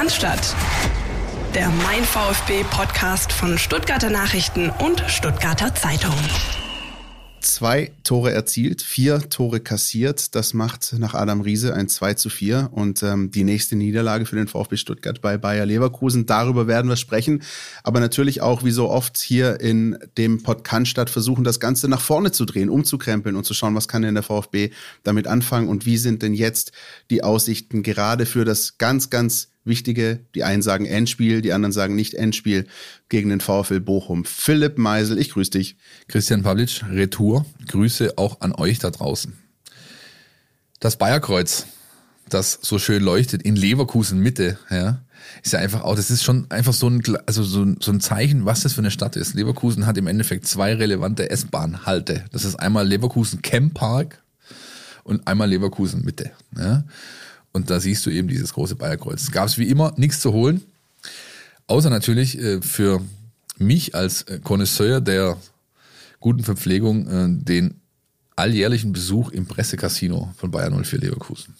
Cannstatt. Der Mein VfB Podcast von Stuttgarter Nachrichten und Stuttgarter Zeitung zwei Tore erzielt, vier Tore kassiert. Das macht nach Adam Riese ein 2 zu 4 und ähm, die nächste Niederlage für den VfB Stuttgart bei Bayer Leverkusen. Darüber werden wir sprechen, aber natürlich auch wie so oft hier in dem Podcast versuchen, das Ganze nach vorne zu drehen, umzukrempeln und zu schauen, was kann denn der VfB damit anfangen und wie sind denn jetzt die Aussichten gerade für das ganz, ganz wichtige, die einen sagen Endspiel, die anderen sagen nicht Endspiel gegen den VfL Bochum. Philipp Meisel, ich grüße dich. Christian Pavlic, Retour. Grüße auch an euch da draußen. Das Bayerkreuz, das so schön leuchtet in Leverkusen Mitte, ja, ist ja einfach auch, das ist schon einfach so ein, also so, so ein Zeichen, was das für eine Stadt ist. Leverkusen hat im Endeffekt zwei relevante S-Bahn-Halte. Das ist einmal Leverkusen Camp Park und einmal Leverkusen Mitte. Ja. Und da siehst du eben dieses große Bayerkreuz. Es gab wie immer nichts zu holen, außer natürlich äh, für mich als äh, Connoisseur der guten Verpflegung äh, den alljährlichen Besuch im Pressecasino von Bayern 04 Leverkusen.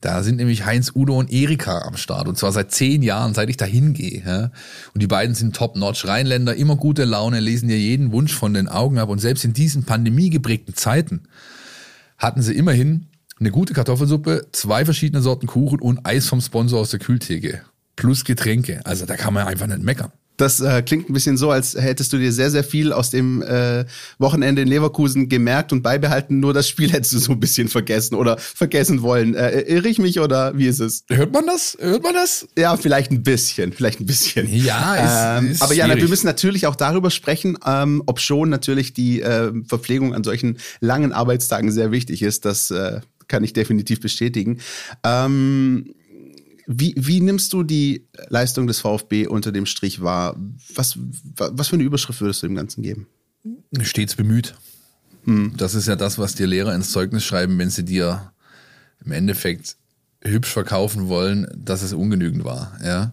Da sind nämlich Heinz, Udo und Erika am Start. Und zwar seit zehn Jahren, seit ich da hingehe. Ja. Und die beiden sind top-notch. Rheinländer, immer gute Laune, lesen dir jeden Wunsch von den Augen ab. Und selbst in diesen pandemiegeprägten Zeiten hatten sie immerhin eine gute Kartoffelsuppe, zwei verschiedene Sorten Kuchen und Eis vom Sponsor aus der Kühltheke. Plus Getränke. Also da kann man einfach nicht meckern. Das äh, klingt ein bisschen so, als hättest du dir sehr, sehr viel aus dem äh, Wochenende in Leverkusen gemerkt und beibehalten, nur das Spiel hättest du so ein bisschen vergessen oder vergessen wollen. Äh, irre ich mich oder wie ist es? Hört man das? Hört man das? Ja, vielleicht ein bisschen, vielleicht ein bisschen. Ja, ist, ähm, ist Aber ja, wir müssen natürlich auch darüber sprechen, ähm, ob schon natürlich die äh, Verpflegung an solchen langen Arbeitstagen sehr wichtig ist. Das äh, kann ich definitiv bestätigen. Ähm, wie, wie nimmst du die Leistung des VfB unter dem Strich wahr? Was, was für eine Überschrift würdest du dem Ganzen geben? Stets bemüht. Hm. Das ist ja das, was dir Lehrer ins Zeugnis schreiben, wenn sie dir im Endeffekt hübsch verkaufen wollen, dass es ungenügend war. Ja.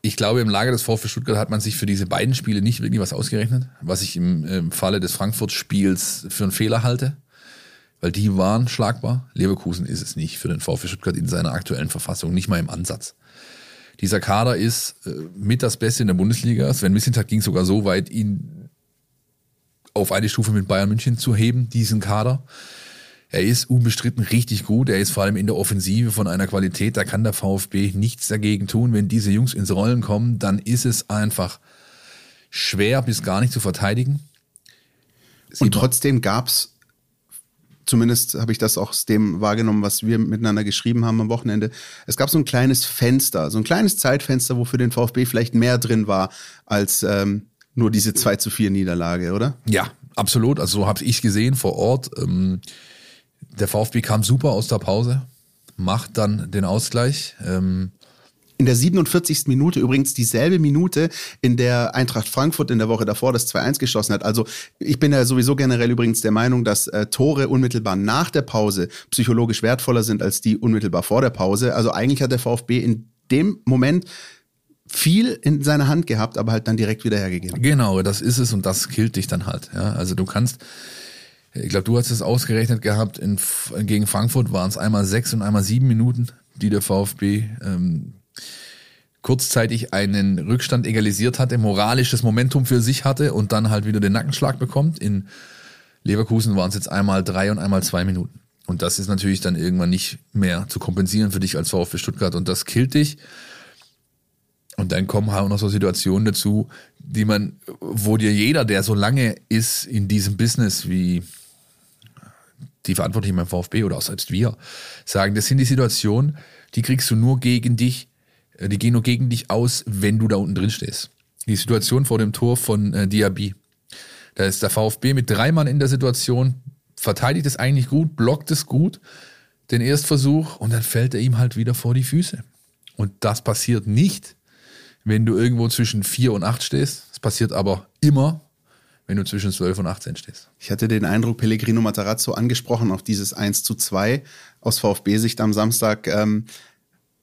Ich glaube, im Lager des VfB Stuttgart hat man sich für diese beiden Spiele nicht wirklich was ausgerechnet, was ich im, im Falle des Frankfurt-Spiels für einen Fehler halte weil die waren schlagbar. Leverkusen ist es nicht für den VfB Stuttgart in seiner aktuellen Verfassung, nicht mal im Ansatz. Dieser Kader ist äh, mit das Beste in der Bundesliga. Sven Mislintat ging sogar so weit, ihn auf eine Stufe mit Bayern München zu heben, diesen Kader. Er ist unbestritten richtig gut. Er ist vor allem in der Offensive von einer Qualität, da kann der VfB nichts dagegen tun. Wenn diese Jungs ins Rollen kommen, dann ist es einfach schwer bis gar nicht zu verteidigen. Und trotzdem gab's zumindest habe ich das auch aus dem wahrgenommen, was wir miteinander geschrieben haben am Wochenende. Es gab so ein kleines Fenster, so ein kleines Zeitfenster, wo für den VfB vielleicht mehr drin war als ähm, nur diese 2 zu 4 Niederlage, oder? Ja, absolut. Also so habe ich gesehen vor Ort. Ähm, der VfB kam super aus der Pause, macht dann den Ausgleich. Ähm, in der 47. Minute übrigens dieselbe Minute, in der Eintracht Frankfurt in der Woche davor das 2-1 geschossen hat. Also ich bin ja sowieso generell übrigens der Meinung, dass äh, Tore unmittelbar nach der Pause psychologisch wertvoller sind als die unmittelbar vor der Pause. Also eigentlich hat der VfB in dem Moment viel in seiner Hand gehabt, aber halt dann direkt wieder hergegeben. Genau, das ist es und das killt dich dann halt. Ja, also du kannst, ich glaube, du hast es ausgerechnet gehabt, in, gegen Frankfurt waren es einmal sechs und einmal sieben Minuten, die der VfB ähm, kurzzeitig einen Rückstand egalisiert hatte, moralisches Momentum für sich hatte und dann halt wieder den Nackenschlag bekommt. In Leverkusen waren es jetzt einmal drei und einmal zwei Minuten. Und das ist natürlich dann irgendwann nicht mehr zu kompensieren für dich als VfB Stuttgart und das killt dich. Und dann kommen halt auch noch so Situationen dazu, die man, wo dir jeder, der so lange ist in diesem Business wie die Verantwortlichen beim VfB oder auch selbst wir, sagen, das sind die Situationen, die kriegst du nur gegen dich, die gehen nur gegen dich aus, wenn du da unten drin stehst. Die Situation vor dem Tor von äh, Diaby. Da ist der VfB mit drei Mann in der Situation, verteidigt es eigentlich gut, blockt es gut, den Erstversuch, und dann fällt er ihm halt wieder vor die Füße. Und das passiert nicht, wenn du irgendwo zwischen vier und acht stehst. Es passiert aber immer, wenn du zwischen 12 und 18 stehst. Ich hatte den Eindruck, Pellegrino Matarazzo angesprochen auf dieses 1 zu 2 aus VfB-Sicht am Samstag. Ähm,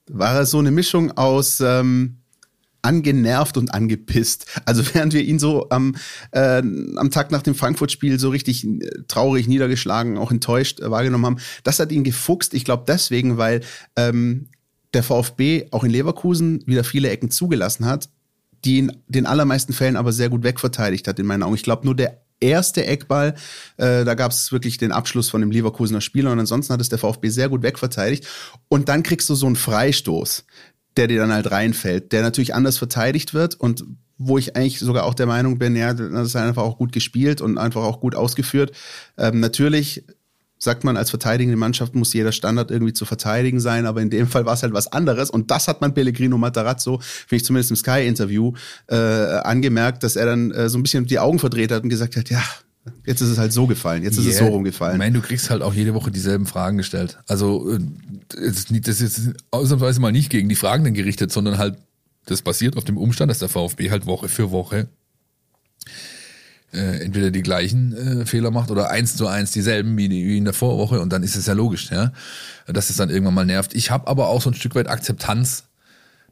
war er so eine Mischung aus ähm, angenervt und angepisst. Also während wir ihn so am, äh, am Tag nach dem Frankfurt-Spiel so richtig äh, traurig, niedergeschlagen, auch enttäuscht äh, wahrgenommen haben, das hat ihn gefuchst. Ich glaube deswegen, weil ähm, der VfB auch in Leverkusen wieder viele Ecken zugelassen hat, die in den allermeisten Fällen aber sehr gut wegverteidigt hat, in meinen Augen. Ich glaube, nur der erste Eckball, äh, da gab es wirklich den Abschluss von dem Leverkusener Spieler und ansonsten hat es der VfB sehr gut wegverteidigt. Und dann kriegst du so einen Freistoß, der dir dann halt reinfällt, der natürlich anders verteidigt wird und wo ich eigentlich sogar auch der Meinung bin, ja, das ist einfach auch gut gespielt und einfach auch gut ausgeführt. Ähm, natürlich sagt man, als verteidigende Mannschaft muss jeder Standard irgendwie zu verteidigen sein, aber in dem Fall war es halt was anderes. Und das hat man Pellegrino Matarazzo, finde ich zumindest im Sky-Interview, äh, angemerkt, dass er dann äh, so ein bisschen die Augen verdreht hat und gesagt hat, ja, Jetzt ist es halt so gefallen, jetzt ist yeah. es so rumgefallen. Ich meine, du kriegst halt auch jede Woche dieselben Fragen gestellt. Also äh, das ist jetzt ausnahmsweise mal nicht gegen die Fragenden gerichtet, sondern halt, das basiert auf dem Umstand, dass der VfB halt Woche für Woche äh, entweder die gleichen äh, Fehler macht oder eins zu eins dieselben wie, wie in der Vorwoche und dann ist es ja logisch, ja, dass es dann irgendwann mal nervt. Ich habe aber auch so ein Stück weit Akzeptanz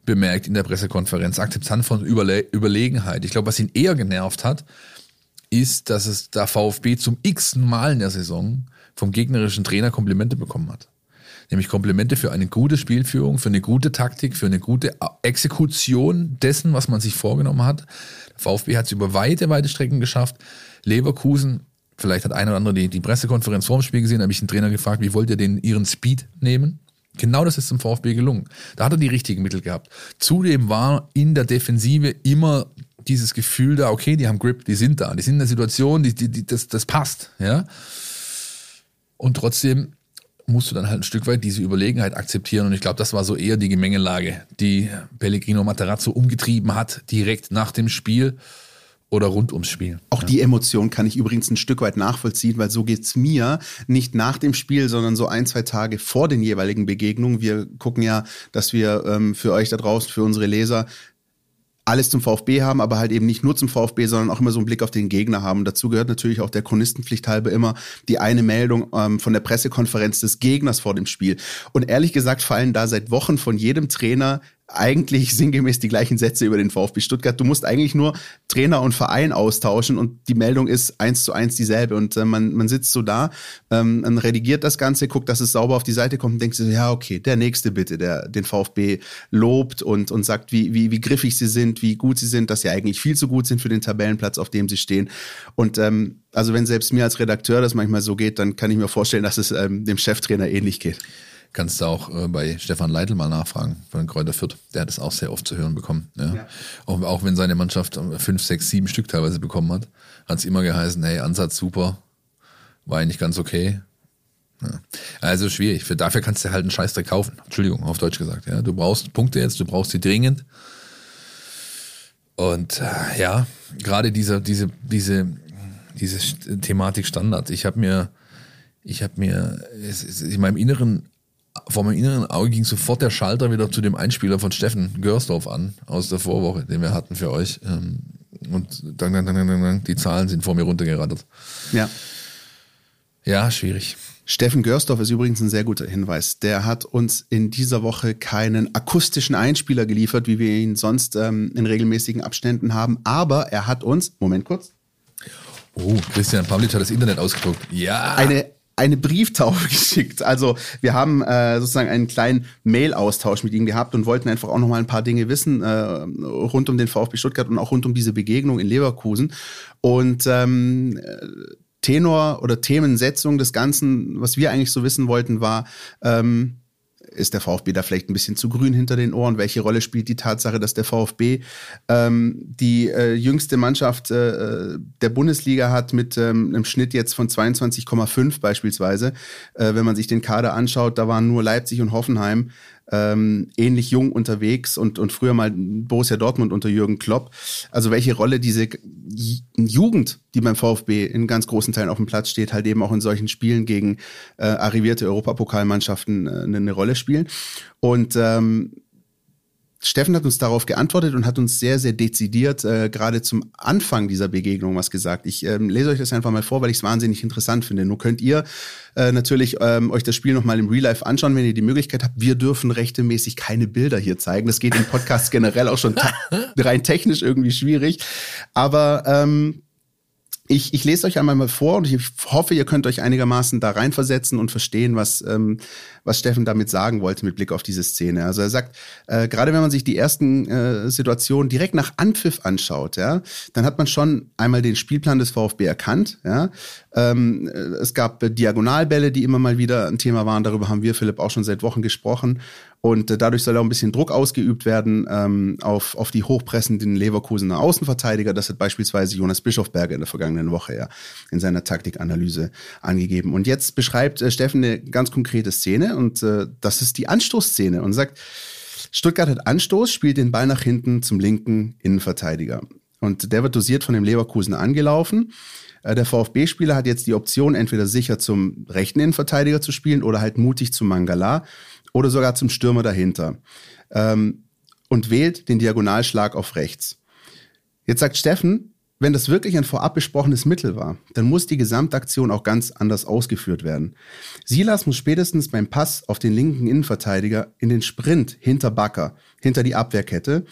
bemerkt in der Pressekonferenz, Akzeptanz von Überle Überlegenheit. Ich glaube, was ihn eher genervt hat, ist, dass es der VfB zum x Mal in der Saison vom gegnerischen Trainer Komplimente bekommen hat nämlich Komplimente für eine gute Spielführung, für eine gute Taktik, für eine gute Exekution dessen, was man sich vorgenommen hat. Der VfB hat es über weite, weite Strecken geschafft. Leverkusen, vielleicht hat einer oder andere die, die Pressekonferenz vorm Spiel gesehen, habe ich den Trainer gefragt, wie wollt ihr den ihren Speed nehmen? Genau das ist zum VfB gelungen. Da hat er die richtigen Mittel gehabt. Zudem war in der Defensive immer dieses Gefühl da, okay, die haben Grip, die sind da, die sind in der Situation, die, die, die, das, das passt, ja. Und trotzdem musst du dann halt ein Stück weit diese Überlegenheit akzeptieren. Und ich glaube, das war so eher die Gemengelage, die Pellegrino Materazzo umgetrieben hat, direkt nach dem Spiel oder rund ums Spiel. Auch ja. die Emotion kann ich übrigens ein Stück weit nachvollziehen, weil so geht's mir nicht nach dem Spiel, sondern so ein, zwei Tage vor den jeweiligen Begegnungen. Wir gucken ja, dass wir ähm, für euch da draußen, für unsere Leser, alles zum VfB haben, aber halt eben nicht nur zum VfB, sondern auch immer so einen Blick auf den Gegner haben. dazu gehört natürlich auch der Chronistenpflicht halber immer die eine Meldung ähm, von der Pressekonferenz des Gegners vor dem Spiel. Und ehrlich gesagt fallen da seit Wochen von jedem Trainer eigentlich sinngemäß die gleichen Sätze über den VfB Stuttgart. Du musst eigentlich nur Trainer und Verein austauschen und die Meldung ist eins zu eins dieselbe. Und äh, man, man sitzt so da, ähm, man redigiert das Ganze, guckt, dass es sauber auf die Seite kommt und denkt so, ja, okay, der nächste bitte, der den VfB lobt und, und sagt, wie, wie, wie griffig sie sind, wie gut sie sind, dass sie eigentlich viel zu gut sind für den Tabellenplatz, auf dem sie stehen. Und ähm, also wenn selbst mir als Redakteur das manchmal so geht, dann kann ich mir vorstellen, dass es ähm, dem Cheftrainer ähnlich geht. Kannst du auch äh, bei Stefan Leitl mal nachfragen, von Kräuter Fürth. Der hat es auch sehr oft zu hören bekommen. Ja. ja. Auch, auch wenn seine Mannschaft fünf, sechs, sieben Stück teilweise bekommen hat, hat es immer geheißen, hey, Ansatz super, war eigentlich ganz okay. Ja. Also schwierig. Für, dafür kannst du halt einen Scheißdreck kaufen. Entschuldigung, auf Deutsch gesagt. Ja. Du brauchst Punkte jetzt, du brauchst sie dringend. Und äh, ja, gerade diese, diese, diese, diese Thematik Standard. Ich habe mir, ich habe mir, in meinem Inneren vor meinem inneren Auge ging sofort der Schalter wieder zu dem Einspieler von Steffen Görsdorf an, aus der Vorwoche, den wir hatten für euch. Ähm, und dann, dann, dann, dann, die Zahlen sind vor mir runtergerattert. Ja. Ja, schwierig. Steffen Görsdorf ist übrigens ein sehr guter Hinweis. Der hat uns in dieser Woche keinen akustischen Einspieler geliefert, wie wir ihn sonst ähm, in regelmäßigen Abständen haben. Aber er hat uns, Moment kurz. Oh, Christian Pavlic hat das Internet ausgedruckt. Ja. Eine eine Brieftaufe geschickt. Also wir haben äh, sozusagen einen kleinen Mail-Austausch mit ihm gehabt und wollten einfach auch noch mal ein paar Dinge wissen äh, rund um den VfB Stuttgart und auch rund um diese Begegnung in Leverkusen. Und ähm, Tenor oder Themensetzung des Ganzen, was wir eigentlich so wissen wollten, war, ähm, ist der VfB da vielleicht ein bisschen zu grün hinter den Ohren? Welche Rolle spielt die Tatsache, dass der VfB ähm, die äh, jüngste Mannschaft äh, der Bundesliga hat mit ähm, einem Schnitt jetzt von 22,5 beispielsweise? Äh, wenn man sich den Kader anschaut, da waren nur Leipzig und Hoffenheim ähm, ähnlich jung unterwegs und, und früher mal Borussia Dortmund unter Jürgen Klopp. Also welche Rolle diese Jugend, die beim VfB in ganz großen Teilen auf dem Platz steht, halt eben auch in solchen Spielen gegen äh, arrivierte Europapokalmannschaften äh, eine Rolle spielen. Und ähm, Steffen hat uns darauf geantwortet und hat uns sehr, sehr dezidiert äh, gerade zum Anfang dieser Begegnung was gesagt. Ich ähm, lese euch das einfach mal vor, weil ich es wahnsinnig interessant finde. Nur könnt ihr äh, natürlich ähm, euch das Spiel nochmal im Real Life anschauen, wenn ihr die Möglichkeit habt. Wir dürfen rechtmäßig keine Bilder hier zeigen. Das geht im Podcast generell auch schon rein technisch irgendwie schwierig. Aber ähm, ich, ich lese euch einmal mal vor und ich hoffe, ihr könnt euch einigermaßen da reinversetzen und verstehen, was, ähm, was Steffen damit sagen wollte mit Blick auf diese Szene. Also er sagt, äh, gerade wenn man sich die ersten äh, Situationen direkt nach Anpfiff anschaut, ja, dann hat man schon einmal den Spielplan des VfB erkannt. Ja. Ähm, es gab Diagonalbälle, die immer mal wieder ein Thema waren. Darüber haben wir, Philipp, auch schon seit Wochen gesprochen. Und äh, dadurch soll auch ein bisschen Druck ausgeübt werden ähm, auf, auf die hochpressenden Leverkusener Außenverteidiger. Das hat beispielsweise Jonas Bischofberger in der vergangenen Woche ja in seiner Taktikanalyse angegeben. Und jetzt beschreibt äh, Steffen eine ganz konkrete Szene und äh, das ist die Anstoßszene und sagt, Stuttgart hat Anstoß, spielt den Ball nach hinten zum linken Innenverteidiger. Und der wird dosiert von dem Leverkusen angelaufen. Äh, der VfB-Spieler hat jetzt die Option, entweder sicher zum rechten Innenverteidiger zu spielen oder halt mutig zu Mangala oder sogar zum Stürmer dahinter ähm, und wählt den Diagonalschlag auf rechts. Jetzt sagt Steffen, wenn das wirklich ein vorab besprochenes Mittel war, dann muss die Gesamtaktion auch ganz anders ausgeführt werden. Silas muss spätestens beim Pass auf den linken Innenverteidiger in den Sprint hinter Bakker, hinter die Abwehrkette,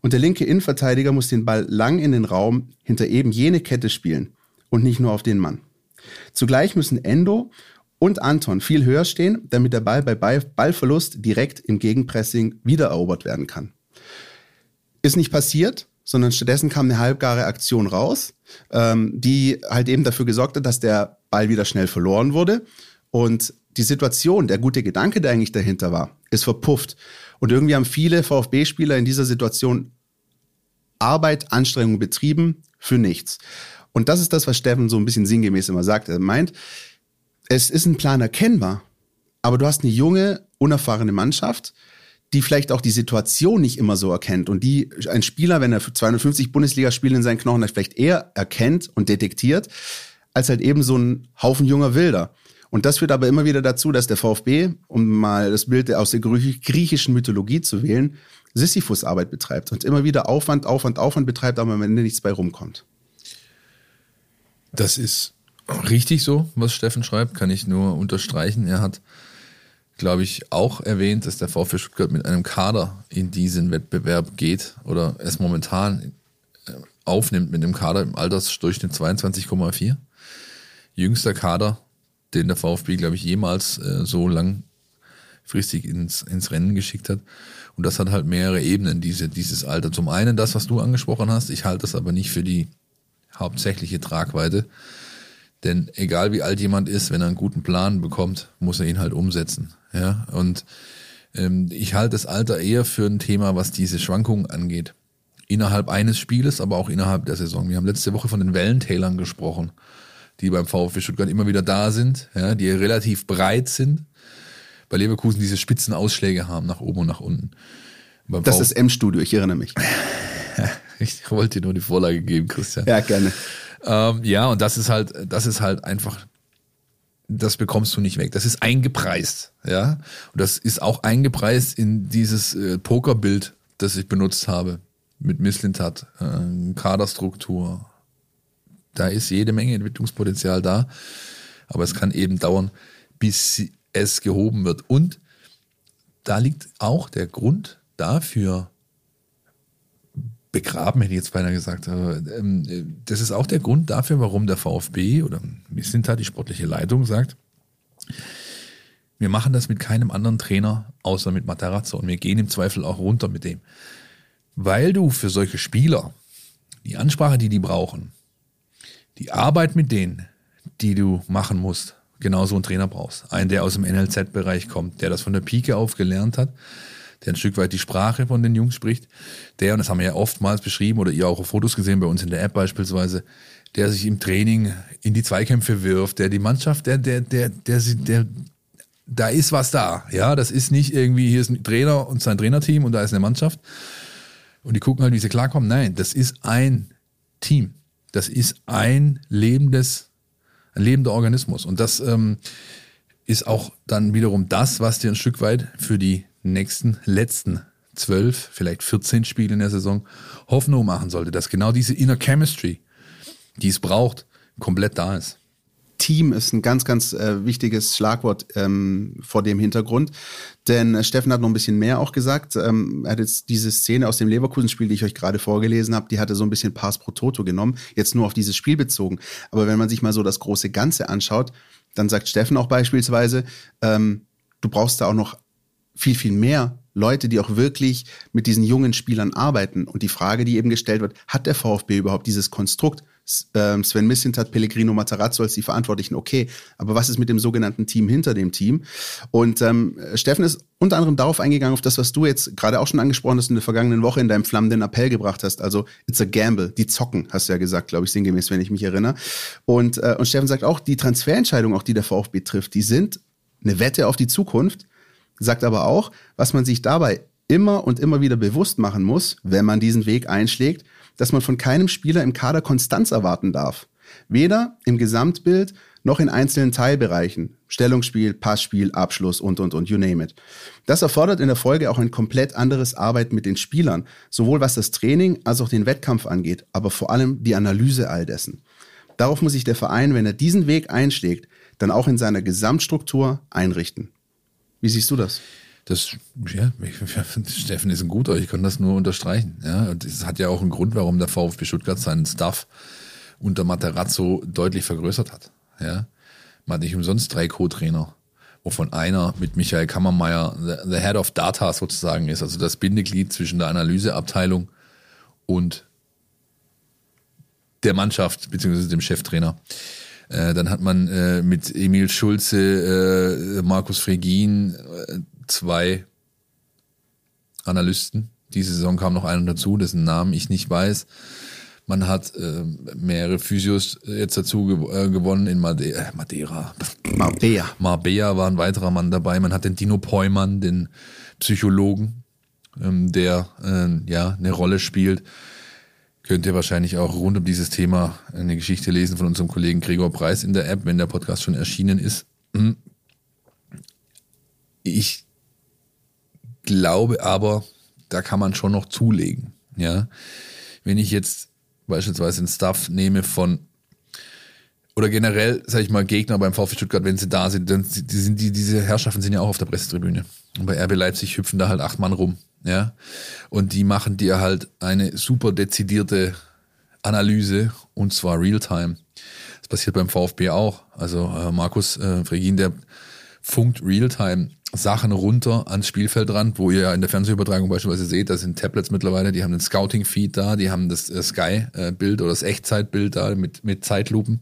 und der linke Innenverteidiger muss den Ball lang in den Raum hinter eben jene Kette spielen und nicht nur auf den Mann. Zugleich müssen Endo und Anton viel höher stehen, damit der Ball bei Ballverlust direkt im Gegenpressing wiedererobert werden kann. Ist nicht passiert, sondern stattdessen kam eine halbgare Aktion raus, ähm, die halt eben dafür gesorgt hat, dass der Ball wieder schnell verloren wurde. Und die Situation, der gute Gedanke, der eigentlich dahinter war, ist verpufft. Und irgendwie haben viele VfB-Spieler in dieser Situation Arbeit, Anstrengung betrieben für nichts. Und das ist das, was Steffen so ein bisschen sinngemäß immer sagt. Er meint, es ist ein Plan erkennbar, aber du hast eine junge, unerfahrene Mannschaft, die vielleicht auch die Situation nicht immer so erkennt und die ein Spieler, wenn er 250 Bundesligaspiele in seinen Knochen hat, vielleicht eher erkennt und detektiert, als halt eben so ein Haufen junger Wilder. Und das führt aber immer wieder dazu, dass der VfB, um mal das Bild aus der griechischen Mythologie zu wählen, Sisyphus-Arbeit betreibt und immer wieder Aufwand, Aufwand, Aufwand betreibt, aber am Ende nichts bei rumkommt. Das ist richtig so, was Steffen schreibt, kann ich nur unterstreichen. Er hat, glaube ich, auch erwähnt, dass der VfB Stuttgart mit einem Kader in diesen Wettbewerb geht oder es momentan äh, aufnimmt mit einem Kader im Altersdurchschnitt 22,4. Jüngster Kader, den der VfB, glaube ich, jemals äh, so langfristig ins, ins Rennen geschickt hat. Und das hat halt mehrere Ebenen, diese, dieses Alter. Zum einen das, was du angesprochen hast. Ich halte das aber nicht für die hauptsächliche Tragweite. Denn egal wie alt jemand ist, wenn er einen guten Plan bekommt, muss er ihn halt umsetzen. Ja, und ähm, ich halte das Alter eher für ein Thema, was diese Schwankungen angeht. Innerhalb eines Spieles, aber auch innerhalb der Saison. Wir haben letzte Woche von den Wellentälern gesprochen, die beim VfB Stuttgart immer wieder da sind, ja, die relativ breit sind. Bei Leverkusen diese spitzen Ausschläge haben, nach oben und nach unten. Beim das VfB ist M-Studio, ich erinnere mich. ich wollte dir nur die Vorlage geben, Christian. Ja, gerne. Ähm, ja, und das ist halt, das ist halt einfach, das bekommst du nicht weg. Das ist eingepreist, ja. Und das ist auch eingepreist in dieses äh, Pokerbild, das ich benutzt habe mit Misslintat, äh, Kaderstruktur. Da ist jede Menge Entwicklungspotenzial da, aber es kann eben dauern, bis es gehoben wird. Und da liegt auch der Grund dafür, begraben, hätte ich jetzt beinahe gesagt. Ähm, das ist auch der Grund dafür, warum der VfB oder halt die sportliche Leitung sagt, wir machen das mit keinem anderen Trainer außer mit Matarazzo und wir gehen im Zweifel auch runter mit dem. Weil du für solche Spieler die Ansprache, die die brauchen, die Arbeit mit denen, die du machen musst, genauso einen Trainer brauchst. Einen, der aus dem NLZ-Bereich kommt, der das von der Pike auf gelernt hat, der ein Stück weit die Sprache von den Jungs spricht, der, und das haben wir ja oftmals beschrieben oder ihr auch auf Fotos gesehen, bei uns in der App beispielsweise, der sich im Training in die Zweikämpfe wirft, der die Mannschaft, der, der, der, der, der, da ist was da. Ja, das ist nicht irgendwie, hier ist ein Trainer und sein Trainerteam und da ist eine Mannschaft. Und die gucken halt, wie sie klarkommen. Nein, das ist ein Team. Das ist ein lebendes, ein lebender Organismus. Und das ähm, ist auch dann wiederum das, was dir ein Stück weit für die nächsten, letzten zwölf, vielleicht 14 Spiele in der Saison Hoffnung machen sollte, dass genau diese Inner Chemistry, die es braucht, komplett da ist. Team ist ein ganz, ganz äh, wichtiges Schlagwort ähm, vor dem Hintergrund. Denn äh, Steffen hat noch ein bisschen mehr auch gesagt. Ähm, er hat jetzt diese Szene aus dem Leverkusen-Spiel, die ich euch gerade vorgelesen habe, die hatte so ein bisschen Pass pro Toto genommen, jetzt nur auf dieses Spiel bezogen. Aber wenn man sich mal so das große Ganze anschaut, dann sagt Steffen auch beispielsweise, ähm, du brauchst da auch noch viel, viel mehr Leute, die auch wirklich mit diesen jungen Spielern arbeiten. Und die Frage, die eben gestellt wird, hat der VfB überhaupt dieses Konstrukt? Ähm, Sven Missintat, Pellegrino Matarazzo als die Verantwortlichen, okay, aber was ist mit dem sogenannten Team hinter dem Team? Und ähm, Steffen ist unter anderem darauf eingegangen, auf das, was du jetzt gerade auch schon angesprochen hast in der vergangenen Woche in deinem flammenden Appell gebracht hast. Also, it's a gamble, die zocken, hast du ja gesagt, glaube ich, sinngemäß, wenn ich mich erinnere. Und, äh, und Steffen sagt auch, die Transferentscheidungen, auch die der VfB trifft, die sind eine Wette auf die Zukunft, sagt aber auch, was man sich dabei immer und immer wieder bewusst machen muss, wenn man diesen Weg einschlägt, dass man von keinem Spieler im Kader Konstanz erwarten darf. Weder im Gesamtbild noch in einzelnen Teilbereichen. Stellungsspiel, Passspiel, Abschluss und, und, und, you name it. Das erfordert in der Folge auch ein komplett anderes Arbeiten mit den Spielern, sowohl was das Training als auch den Wettkampf angeht, aber vor allem die Analyse all dessen. Darauf muss sich der Verein, wenn er diesen Weg einschlägt, dann auch in seiner Gesamtstruktur einrichten. Wie siehst du das? Das, ja, Steffen ist ein guter, ich kann das nur unterstreichen. Ja, und es hat ja auch einen Grund, warum der VfB Stuttgart seinen Staff unter Materazzo deutlich vergrößert hat. Ja, man hat nicht umsonst drei Co-Trainer, wovon einer mit Michael Kammermeier the, the Head of Data sozusagen ist, also das Bindeglied zwischen der Analyseabteilung und der Mannschaft beziehungsweise dem Cheftrainer. Äh, dann hat man äh, mit Emil Schulze, äh, Markus Fregin äh, zwei Analysten. Diese Saison kam noch einer dazu, dessen Namen ich nicht weiß. Man hat äh, mehrere Physios jetzt dazu äh, gewonnen in Made äh, Madeira. Marbella. Marbella war ein weiterer Mann dabei. Man hat den Dino Peumann, den Psychologen, ähm, der ja eine Rolle spielt. Könnt ihr wahrscheinlich auch rund um dieses Thema eine Geschichte lesen von unserem Kollegen Gregor Preis in der App, wenn der Podcast schon erschienen ist. Hm. Ich glaube aber, da kann man schon noch zulegen. Ja, wenn ich jetzt beispielsweise einen Stuff nehme von oder generell, sage ich mal, Gegner beim VfB Stuttgart, wenn sie da sind, dann sind die, diese Herrschaften sind ja auch auf der Pressetribüne. Und bei RB Leipzig hüpfen da halt acht Mann rum, ja. Und die machen dir halt eine super dezidierte Analyse und zwar Realtime. Das passiert beim VfB auch. Also äh, Markus äh, Fregin, der funkt Realtime Sachen runter ans Spielfeldrand, wo ihr ja in der Fernsehübertragung beispielsweise seht, da sind Tablets mittlerweile, die haben den Scouting-Feed da, die haben das äh, Sky-Bild oder das Echtzeitbild da mit, mit Zeitlupen.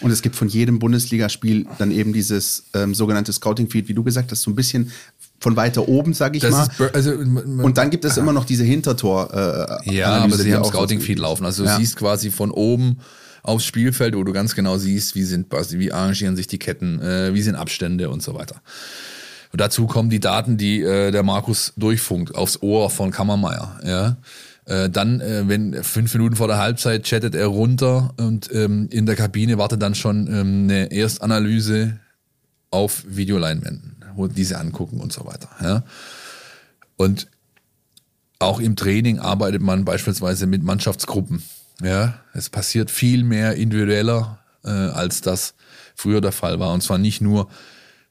Und es gibt von jedem Bundesligaspiel dann eben dieses ähm, sogenannte Scouting-Feed, wie du gesagt hast, so ein bisschen von weiter oben, sag ich das mal. Ist, also, und dann gibt es immer noch diese Hintertor. Äh, ja, Analyse, aber sie haben Scouting-Feed laufen. Also ja. du siehst quasi von oben aufs Spielfeld, wo du ganz genau siehst, wie sind, wie arrangieren sich die Ketten, äh, wie sind Abstände und so weiter. Und dazu kommen die Daten, die äh, der Markus durchfunkt aufs Ohr von Kammermeier. Ja. Äh, dann, äh, wenn fünf Minuten vor der Halbzeit chattet er runter und ähm, in der Kabine wartet dann schon ähm, eine Erstanalyse auf Videoleinwänden, diese angucken und so weiter. Ja. Und auch im Training arbeitet man beispielsweise mit Mannschaftsgruppen. Ja, es passiert viel mehr individueller, äh, als das früher der Fall war. Und zwar nicht nur,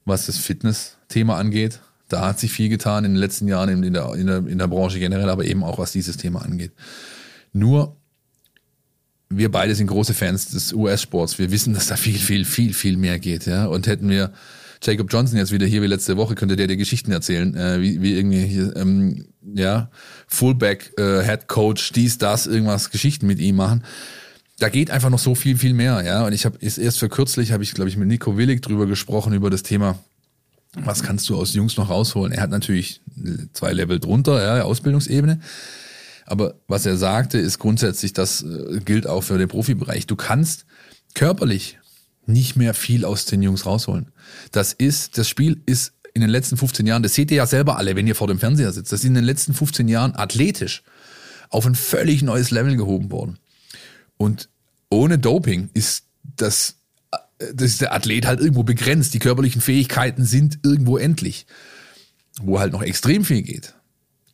was das Fitness Thema angeht. Da hat sich viel getan in den letzten Jahren in der, in der, in der Branche generell, aber eben auch was dieses Thema angeht. Nur, wir beide sind große Fans des US-Sports. Wir wissen, dass da viel, viel, viel, viel mehr geht. Ja? Und hätten wir Jacob Johnson jetzt wieder hier wie letzte Woche, könnte der dir Geschichten erzählen, äh, wie, wie irgendwie hier, ähm, ja, Fullback, äh, Head Coach, dies, das, irgendwas Geschichten mit ihm machen. Da geht einfach noch so viel, viel mehr, ja. Und ich habe erst für kürzlich habe ich, glaube ich, mit Nico Willig drüber gesprochen über das Thema was kannst du aus Jungs noch rausholen? Er hat natürlich zwei Level drunter, ja, Ausbildungsebene. Aber was er sagte, ist grundsätzlich, das äh, gilt auch für den Profibereich. Du kannst körperlich nicht mehr viel aus den Jungs rausholen. Das ist, das Spiel ist in den letzten 15 Jahren, das seht ihr ja selber alle, wenn ihr vor dem Fernseher sitzt, das ist in den letzten 15 Jahren athletisch auf ein völlig neues Level gehoben worden. Und ohne Doping ist das das ist der Athlet halt irgendwo begrenzt. Die körperlichen Fähigkeiten sind irgendwo endlich. Wo halt noch extrem viel geht,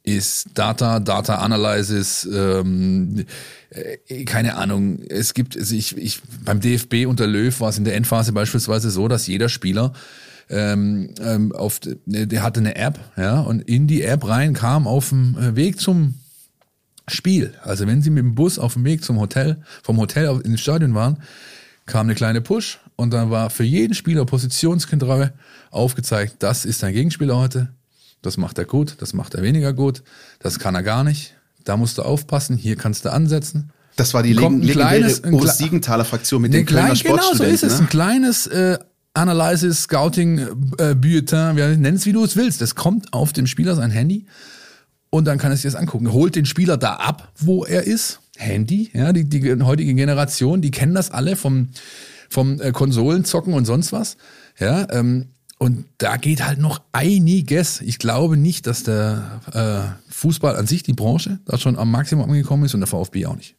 ist Data, Data Analysis, ähm, äh, keine Ahnung. Es gibt, also ich, ich, beim DFB unter Löw war es in der Endphase beispielsweise so, dass jeder Spieler ähm, ähm, auf, der hatte eine App, ja, und in die App rein kam auf dem äh, Weg zum Spiel. Also wenn sie mit dem Bus auf dem Weg zum Hotel, vom Hotel ins Stadion waren, kam eine kleine Push und dann war für jeden Spieler Positionskontrolle aufgezeigt, das ist dein Gegenspieler heute, das macht er gut, das macht er weniger gut, das kann er gar nicht, da musst du aufpassen, hier kannst du ansetzen. Das war die Kommt legendäre kleines- Siegenthaler Fraktion mit den Kölner klein, genau so ist es. ne? Ein kleines äh, Analysis, Scouting, äh, Bulletin, nenn es wie du es willst. Das kommt auf dem Spieler sein Handy und dann kann er sich das angucken. Holt den Spieler da ab, wo er ist. Handy, ja, die, die heutige Generation, die kennen das alle vom, vom äh, Konsolenzocken und sonst was. Ja, ähm, und da geht halt noch einiges. Ich glaube nicht, dass der äh, Fußball an sich, die Branche, da schon am Maximum angekommen ist und der VfB auch nicht.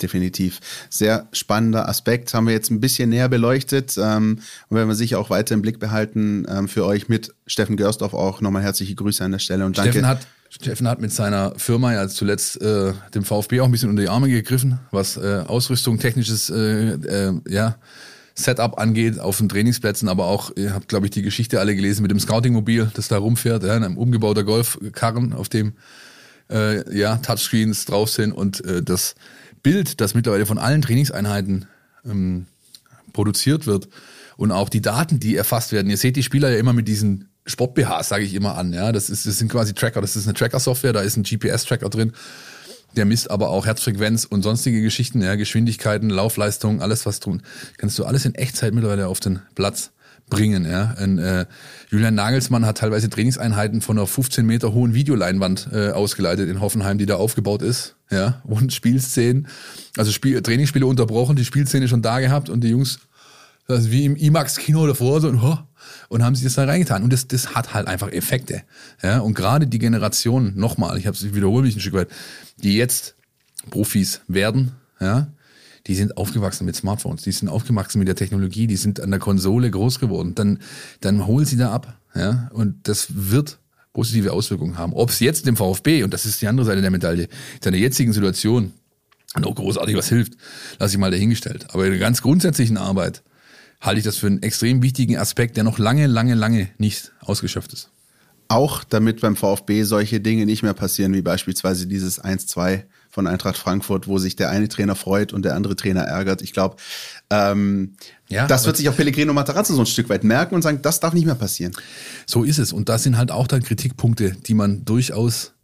Definitiv. Sehr spannender Aspekt. Haben wir jetzt ein bisschen näher beleuchtet. Ähm, und werden wir sicher auch weiter im Blick behalten ähm, für euch mit Steffen Görsdorf auch nochmal herzliche Grüße an der Stelle und danke. Steffen hat, Steffen hat mit seiner Firma ja zuletzt äh, dem VfB auch ein bisschen unter die Arme gegriffen, was äh, Ausrüstung, technisches äh, äh, ja, Setup angeht auf den Trainingsplätzen, aber auch, ihr habt, glaube ich, die Geschichte alle gelesen mit dem Scouting-Mobil, das da rumfährt, ja, einem umgebauter Golfkarren, auf dem äh, ja, Touchscreens drauf sind und äh, das Bild, das mittlerweile von allen Trainingseinheiten ähm, produziert wird und auch die Daten, die erfasst werden. Ihr seht die Spieler ja immer mit diesen Sport-BHs, sage ich immer an. Ja, das, ist, das sind quasi Tracker. Das ist eine Tracker-Software, da ist ein GPS-Tracker drin. Der misst aber auch Herzfrequenz und sonstige Geschichten, ja, Geschwindigkeiten, Laufleistung, alles was tun. Kannst du alles in Echtzeit mittlerweile auf den Platz bringen. Ja. Ein, äh, Julian Nagelsmann hat teilweise Trainingseinheiten von einer 15 Meter hohen Videoleinwand äh, ausgeleitet in Hoffenheim, die da aufgebaut ist. Ja. Und Spielszenen, also Spiel, Trainingsspiele unterbrochen, die Spielszene schon da gehabt und die Jungs das ist wie im IMAX-Kino davor so und, oh, und haben sich das da reingetan. Und das, das hat halt einfach Effekte. Ja? Und gerade die Generation, nochmal, ich, ich wiederhole mich ein Stück weit, die jetzt Profis werden, ja, die sind aufgewachsen mit Smartphones, die sind aufgewachsen mit der Technologie, die sind an der Konsole groß geworden. Dann, dann hol sie da ab. Ja? Und das wird positive Auswirkungen haben. Ob es jetzt dem VfB, und das ist die andere Seite der Medaille, seiner jetzigen Situation noch großartig was hilft, lasse ich mal dahingestellt. Aber in der ganz grundsätzlichen Arbeit halte ich das für einen extrem wichtigen Aspekt, der noch lange, lange, lange nicht ausgeschöpft ist. Auch damit beim VfB solche Dinge nicht mehr passieren, wie beispielsweise dieses 1-2 von Eintracht Frankfurt, wo sich der eine Trainer freut und der andere Trainer ärgert. Ich glaube, ähm, Ja, das wird sich auch Pellegrino Matarazzo so ein Stück weit merken und sagen, das darf nicht mehr passieren. So ist es. Und das sind halt auch dann Kritikpunkte, die man durchaus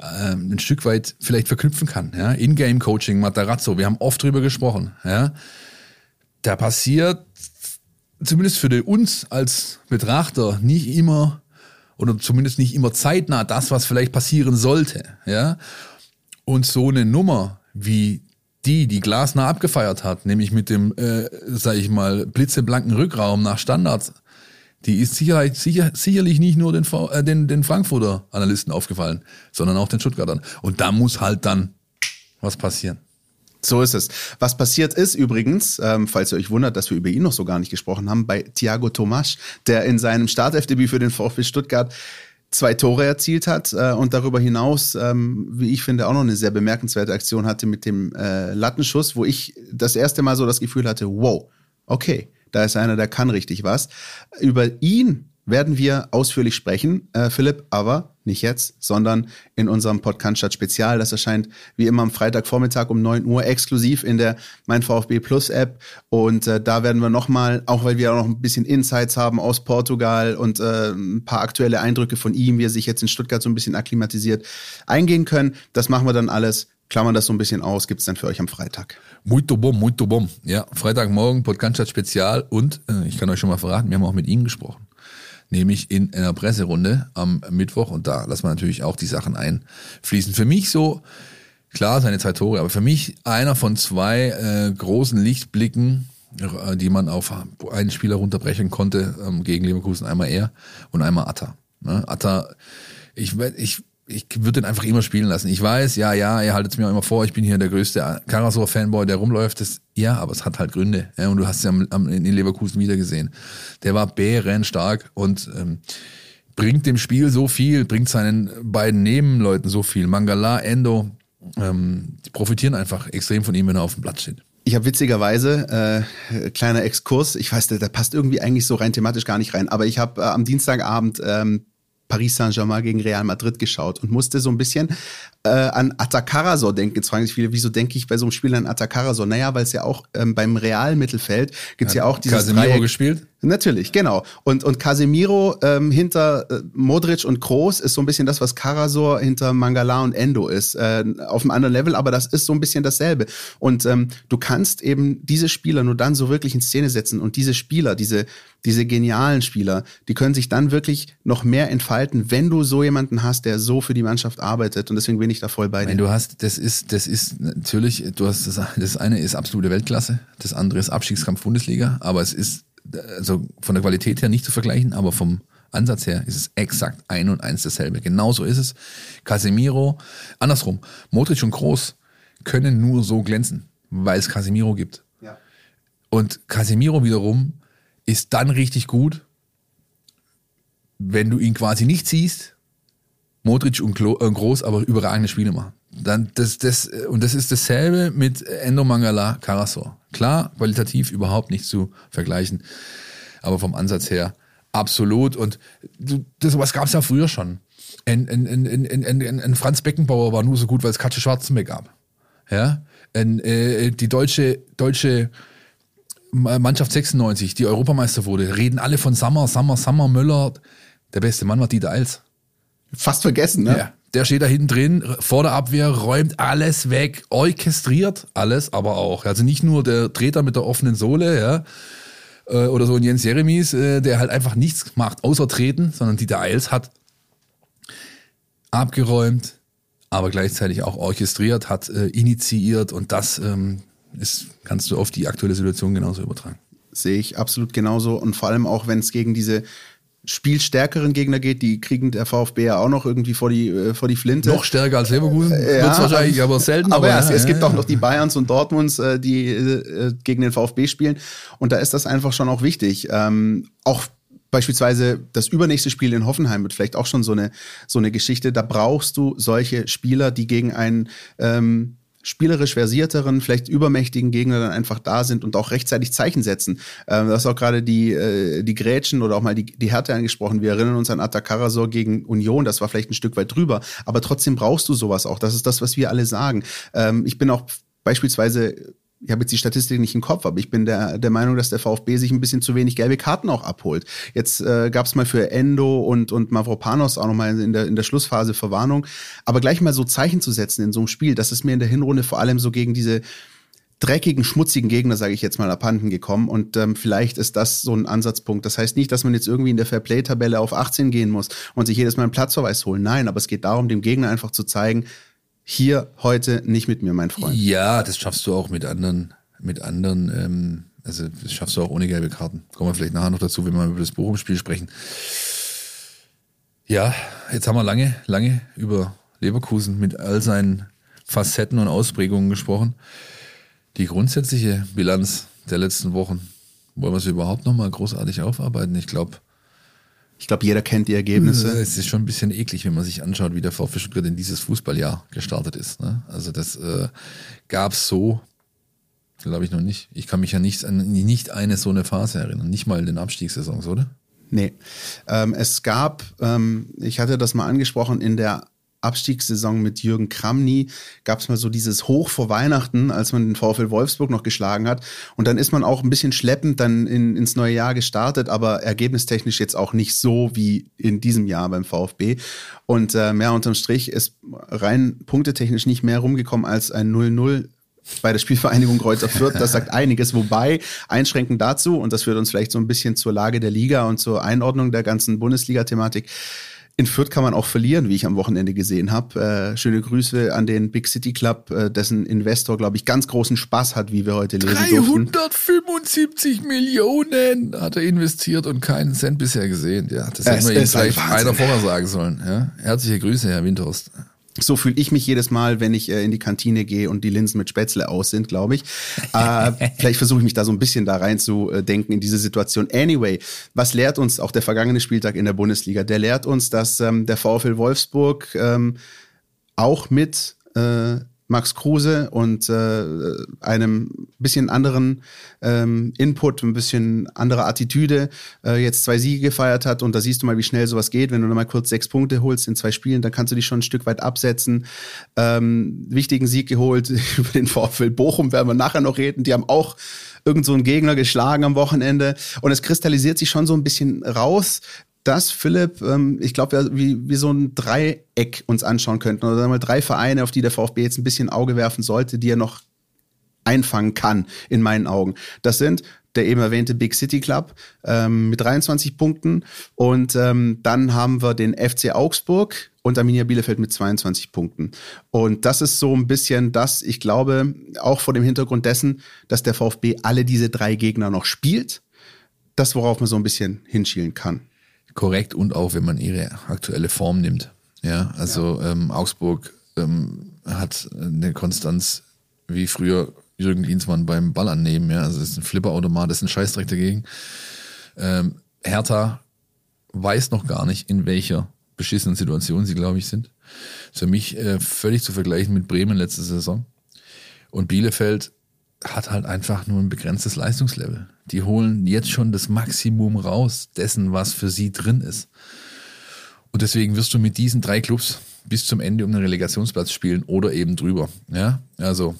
ähm, ein Stück weit vielleicht verknüpfen kann. Ja? In-Game-Coaching, Matarazzo, wir haben oft drüber gesprochen. Ja? Da passiert zumindest für uns als Betrachter nicht immer oder zumindest nicht immer zeitnah das, was vielleicht passieren sollte. Ja? Und so eine Nummer wie die, die Glasner abgefeiert hat, nämlich mit dem, äh, sag ich mal, blitzeblanken Rückraum nach Standards, die ist sicherlich, sicher, sicherlich nicht nur den, äh, den, den Frankfurter Analysten aufgefallen, sondern auch den Stuttgartern. Und da muss halt dann was passieren. So ist es. Was passiert ist übrigens, ähm, falls ihr euch wundert, dass wir über ihn noch so gar nicht gesprochen haben, bei Thiago Tomasch, der in seinem Startelfdebüt für den VfB Stuttgart zwei Tore erzielt hat äh, und darüber hinaus, ähm, wie ich finde, auch noch eine sehr bemerkenswerte Aktion hatte mit dem äh, Lattenschuss, wo ich das erste Mal so das Gefühl hatte, wow, okay, da ist einer, der kann richtig was. Über ihn werden wir ausführlich sprechen, äh, Philipp, aber nicht jetzt, sondern in unserem Podcast Spezial. Das erscheint wie immer am Freitagvormittag um 9 Uhr exklusiv in der Mein VfB Plus App. Und äh, da werden wir nochmal, auch weil wir auch noch ein bisschen Insights haben aus Portugal und äh, ein paar aktuelle Eindrücke von ihm, wie er sich jetzt in Stuttgart so ein bisschen akklimatisiert, eingehen können. Das machen wir dann alles. Klammern das so ein bisschen aus, gibt's dann für euch am Freitag. Muito bom, muito bom. Ja, Freitagmorgen, Podcast Spezial und äh, ich kann euch schon mal verraten, wir haben auch mit ihm gesprochen. Nämlich in einer Presserunde am Mittwoch und da lassen wir natürlich auch die Sachen einfließen. Für mich so, klar, seine zwei Tore, aber für mich einer von zwei äh, großen Lichtblicken, äh, die man auf einen Spieler runterbrechen konnte, ähm, gegen Leverkusen, einmal er und einmal Atta. Ne? Atta, ich, ich, ich würde den einfach immer spielen lassen. Ich weiß, ja, ja, ihr haltet es mir auch immer vor, ich bin hier der größte Karasor-Fanboy, der rumläuft. Das, ja, aber es hat halt Gründe. Ja, und du hast es ja am, am, in Leverkusen wieder gesehen. Der war bärenstark und ähm, bringt dem Spiel so viel, bringt seinen beiden Nebenleuten so viel. Mangala, Endo, ähm, die profitieren einfach extrem von ihm, wenn er auf dem Platz steht. Ich habe witzigerweise, äh, kleiner Exkurs, ich weiß, der, der passt irgendwie eigentlich so rein thematisch gar nicht rein, aber ich habe äh, am Dienstagabend ähm, Paris Saint-Germain gegen Real Madrid geschaut und musste so ein bisschen äh, an Atacarazor denken. Jetzt fragen sich viele, wieso denke ich bei so einem Spiel an Atacarazor? Naja, weil es ja auch ähm, beim Real-Mittelfeld gibt's ja, ja auch dieses Casemiro Dreieck. gespielt? Natürlich, genau. Und, und Casemiro ähm, hinter äh, Modric und Kroos ist so ein bisschen das, was Karasor hinter Mangala und Endo ist. Äh, auf einem anderen Level, aber das ist so ein bisschen dasselbe. Und ähm, du kannst eben diese Spieler nur dann so wirklich in Szene setzen. Und diese Spieler, diese, diese genialen Spieler, die können sich dann wirklich noch mehr entfalten, wenn du so jemanden hast, der so für die Mannschaft arbeitet. Und deswegen bin ich da voll bei dir. Wenn du hast, das ist, das ist natürlich, du hast das, das eine ist absolute Weltklasse, das andere ist Abstiegskampf Bundesliga, aber es ist also von der Qualität her nicht zu vergleichen, aber vom Ansatz her ist es exakt ein und eins dasselbe. Genauso ist es. Casemiro, andersrum, Modric und Groß können nur so glänzen, weil es Casemiro gibt. Ja. Und Casemiro wiederum ist dann richtig gut, wenn du ihn quasi nicht siehst, Modric und äh, Groß aber überragende Spiele machen. Dann das, das, und das ist dasselbe mit Endo Mangala Karasor. Klar, qualitativ überhaupt nicht zu vergleichen, aber vom Ansatz her absolut. Und das, sowas gab es ja früher schon. Ein, ein, ein, ein, ein Franz Beckenbauer war nur so gut, weil es Katze Schwarzenbeck gab. Ja? Äh, die deutsche, deutsche Mannschaft 96, die Europameister wurde, reden alle von Sammer, Sammer, Sammer, Möller. Der beste Mann war Dieter Eils. Fast vergessen, ne? Ja. Der steht da hinten drin, vor der Abwehr, räumt alles weg, orchestriert alles, aber auch. Also nicht nur der Treter mit der offenen Sohle, ja, äh, oder so ein Jens Jeremies, äh, der halt einfach nichts macht, außer treten, sondern Dieter Eils hat abgeräumt, aber gleichzeitig auch orchestriert, hat äh, initiiert und das ähm, ist, kannst du auf die aktuelle Situation genauso übertragen. Sehe ich absolut genauso und vor allem auch, wenn es gegen diese spielstärkeren Gegner geht, die kriegen der VfB ja auch noch irgendwie vor die, äh, vor die Flinte. Noch stärker als Leverkusen, äh, ja, wird's wahrscheinlich, aber selten. Aber, aber ja, es, es gibt auch noch die Bayerns und Dortmunds, äh, die äh, gegen den VfB spielen. Und da ist das einfach schon auch wichtig. Ähm, auch beispielsweise das übernächste Spiel in Hoffenheim wird vielleicht auch schon so eine, so eine Geschichte. Da brauchst du solche Spieler, die gegen einen ähm, spielerisch versierteren, vielleicht übermächtigen Gegner dann einfach da sind und auch rechtzeitig Zeichen setzen. Ähm, du hast auch gerade die, äh, die Grätschen oder auch mal die, die Härte angesprochen. Wir erinnern uns an Atakarasor gegen Union, das war vielleicht ein Stück weit drüber, aber trotzdem brauchst du sowas auch. Das ist das, was wir alle sagen. Ähm, ich bin auch beispielsweise ich habe jetzt die Statistik nicht im Kopf, aber ich bin der, der Meinung, dass der VfB sich ein bisschen zu wenig gelbe Karten auch abholt. Jetzt äh, gab es mal für Endo und, und Mavropanos auch nochmal in der, in der Schlussphase Verwarnung. Aber gleich mal so Zeichen zu setzen in so einem Spiel, das ist mir in der Hinrunde vor allem so gegen diese dreckigen, schmutzigen Gegner, sage ich jetzt mal, abhanden gekommen. Und ähm, vielleicht ist das so ein Ansatzpunkt. Das heißt nicht, dass man jetzt irgendwie in der Fairplay-Tabelle auf 18 gehen muss und sich jedes Mal einen Platzverweis holen. Nein, aber es geht darum, dem Gegner einfach zu zeigen, hier heute nicht mit mir, mein Freund. Ja, das schaffst du auch mit anderen, mit anderen, ähm, also das schaffst du auch ohne gelbe Karten. Kommen wir vielleicht nachher noch dazu, wenn wir über das Bochum-Spiel sprechen. Ja, jetzt haben wir lange, lange über Leverkusen mit all seinen Facetten und Ausprägungen gesprochen. Die grundsätzliche Bilanz der letzten Wochen, wollen wir sie überhaupt nochmal großartig aufarbeiten? Ich glaube, ich glaube, jeder kennt die Ergebnisse. Es ist schon ein bisschen eklig, wenn man sich anschaut, wie der VfB Stuttgart in dieses Fußballjahr gestartet ist. Ne? Also das äh, gab es so, glaube ich noch nicht. Ich kann mich ja nicht an nicht eine so eine Phase erinnern, nicht mal in den Abstiegssaisons, oder? Nee. Ähm, es gab, ähm, ich hatte das mal angesprochen, in der Abstiegssaison mit Jürgen Kramny gab es mal so dieses Hoch vor Weihnachten, als man den VfL Wolfsburg noch geschlagen hat. Und dann ist man auch ein bisschen schleppend dann in, ins neue Jahr gestartet, aber ergebnistechnisch jetzt auch nicht so wie in diesem Jahr beim VfB. Und äh, mehr unterm Strich ist rein punktetechnisch nicht mehr rumgekommen als ein 0-0 bei der Spielvereinigung Kreuzer Fürth. Das sagt einiges. Wobei, einschränkend dazu, und das führt uns vielleicht so ein bisschen zur Lage der Liga und zur Einordnung der ganzen Bundesliga-Thematik, in Fürth kann man auch verlieren, wie ich am Wochenende gesehen habe. Äh, schöne Grüße an den Big City Club, äh, dessen Investor, glaube ich, ganz großen Spaß hat, wie wir heute lesen 375 Millionen hat er investiert und keinen Cent bisher gesehen. Ja, das hätten wir ihm vielleicht einer vorher sagen sollen. Ja? Herzliche Grüße, Herr Windhorst. So fühle ich mich jedes Mal, wenn ich äh, in die Kantine gehe und die Linsen mit Spätzle aus sind, glaube ich. Äh, vielleicht versuche ich mich da so ein bisschen da rein zu äh, denken in diese Situation. Anyway, was lehrt uns auch der vergangene Spieltag in der Bundesliga? Der lehrt uns, dass ähm, der VfL Wolfsburg ähm, auch mit äh, Max Kruse und äh, einem bisschen anderen ähm, Input, ein bisschen andere Attitüde äh, jetzt zwei Siege gefeiert hat. Und da siehst du mal, wie schnell sowas geht. Wenn du mal kurz sechs Punkte holst in zwei Spielen, dann kannst du dich schon ein Stück weit absetzen. Ähm, wichtigen Sieg geholt über den VfL Bochum, werden wir nachher noch reden. Die haben auch irgend so einen Gegner geschlagen am Wochenende. Und es kristallisiert sich schon so ein bisschen raus, dass Philipp, ähm, ich glaube, wie, wie so ein Dreieck uns anschauen könnten oder sagen wir drei Vereine, auf die der VfB jetzt ein bisschen Auge werfen sollte, die er noch einfangen kann, in meinen Augen. Das sind der eben erwähnte Big City Club ähm, mit 23 Punkten und ähm, dann haben wir den FC Augsburg und Arminia Bielefeld mit 22 Punkten. Und das ist so ein bisschen das, ich glaube, auch vor dem Hintergrund dessen, dass der VfB alle diese drei Gegner noch spielt, das, worauf man so ein bisschen hinschielen kann korrekt und auch, wenn man ihre aktuelle Form nimmt. Ja, also ja. Ähm, Augsburg ähm, hat eine Konstanz wie früher Jürgen Dienstmann beim Ball annehmen. Ja, also es ist ein Flipperautomat, das ist ein Scheißdreck dagegen. Ähm, Hertha weiß noch gar nicht, in welcher beschissenen Situation sie, glaube ich, sind. Für mich äh, völlig zu vergleichen mit Bremen letzte Saison. Und Bielefeld hat halt einfach nur ein begrenztes Leistungslevel. Die holen jetzt schon das Maximum raus dessen, was für sie drin ist. Und deswegen wirst du mit diesen drei Clubs bis zum Ende um den Relegationsplatz spielen oder eben drüber. Ja, also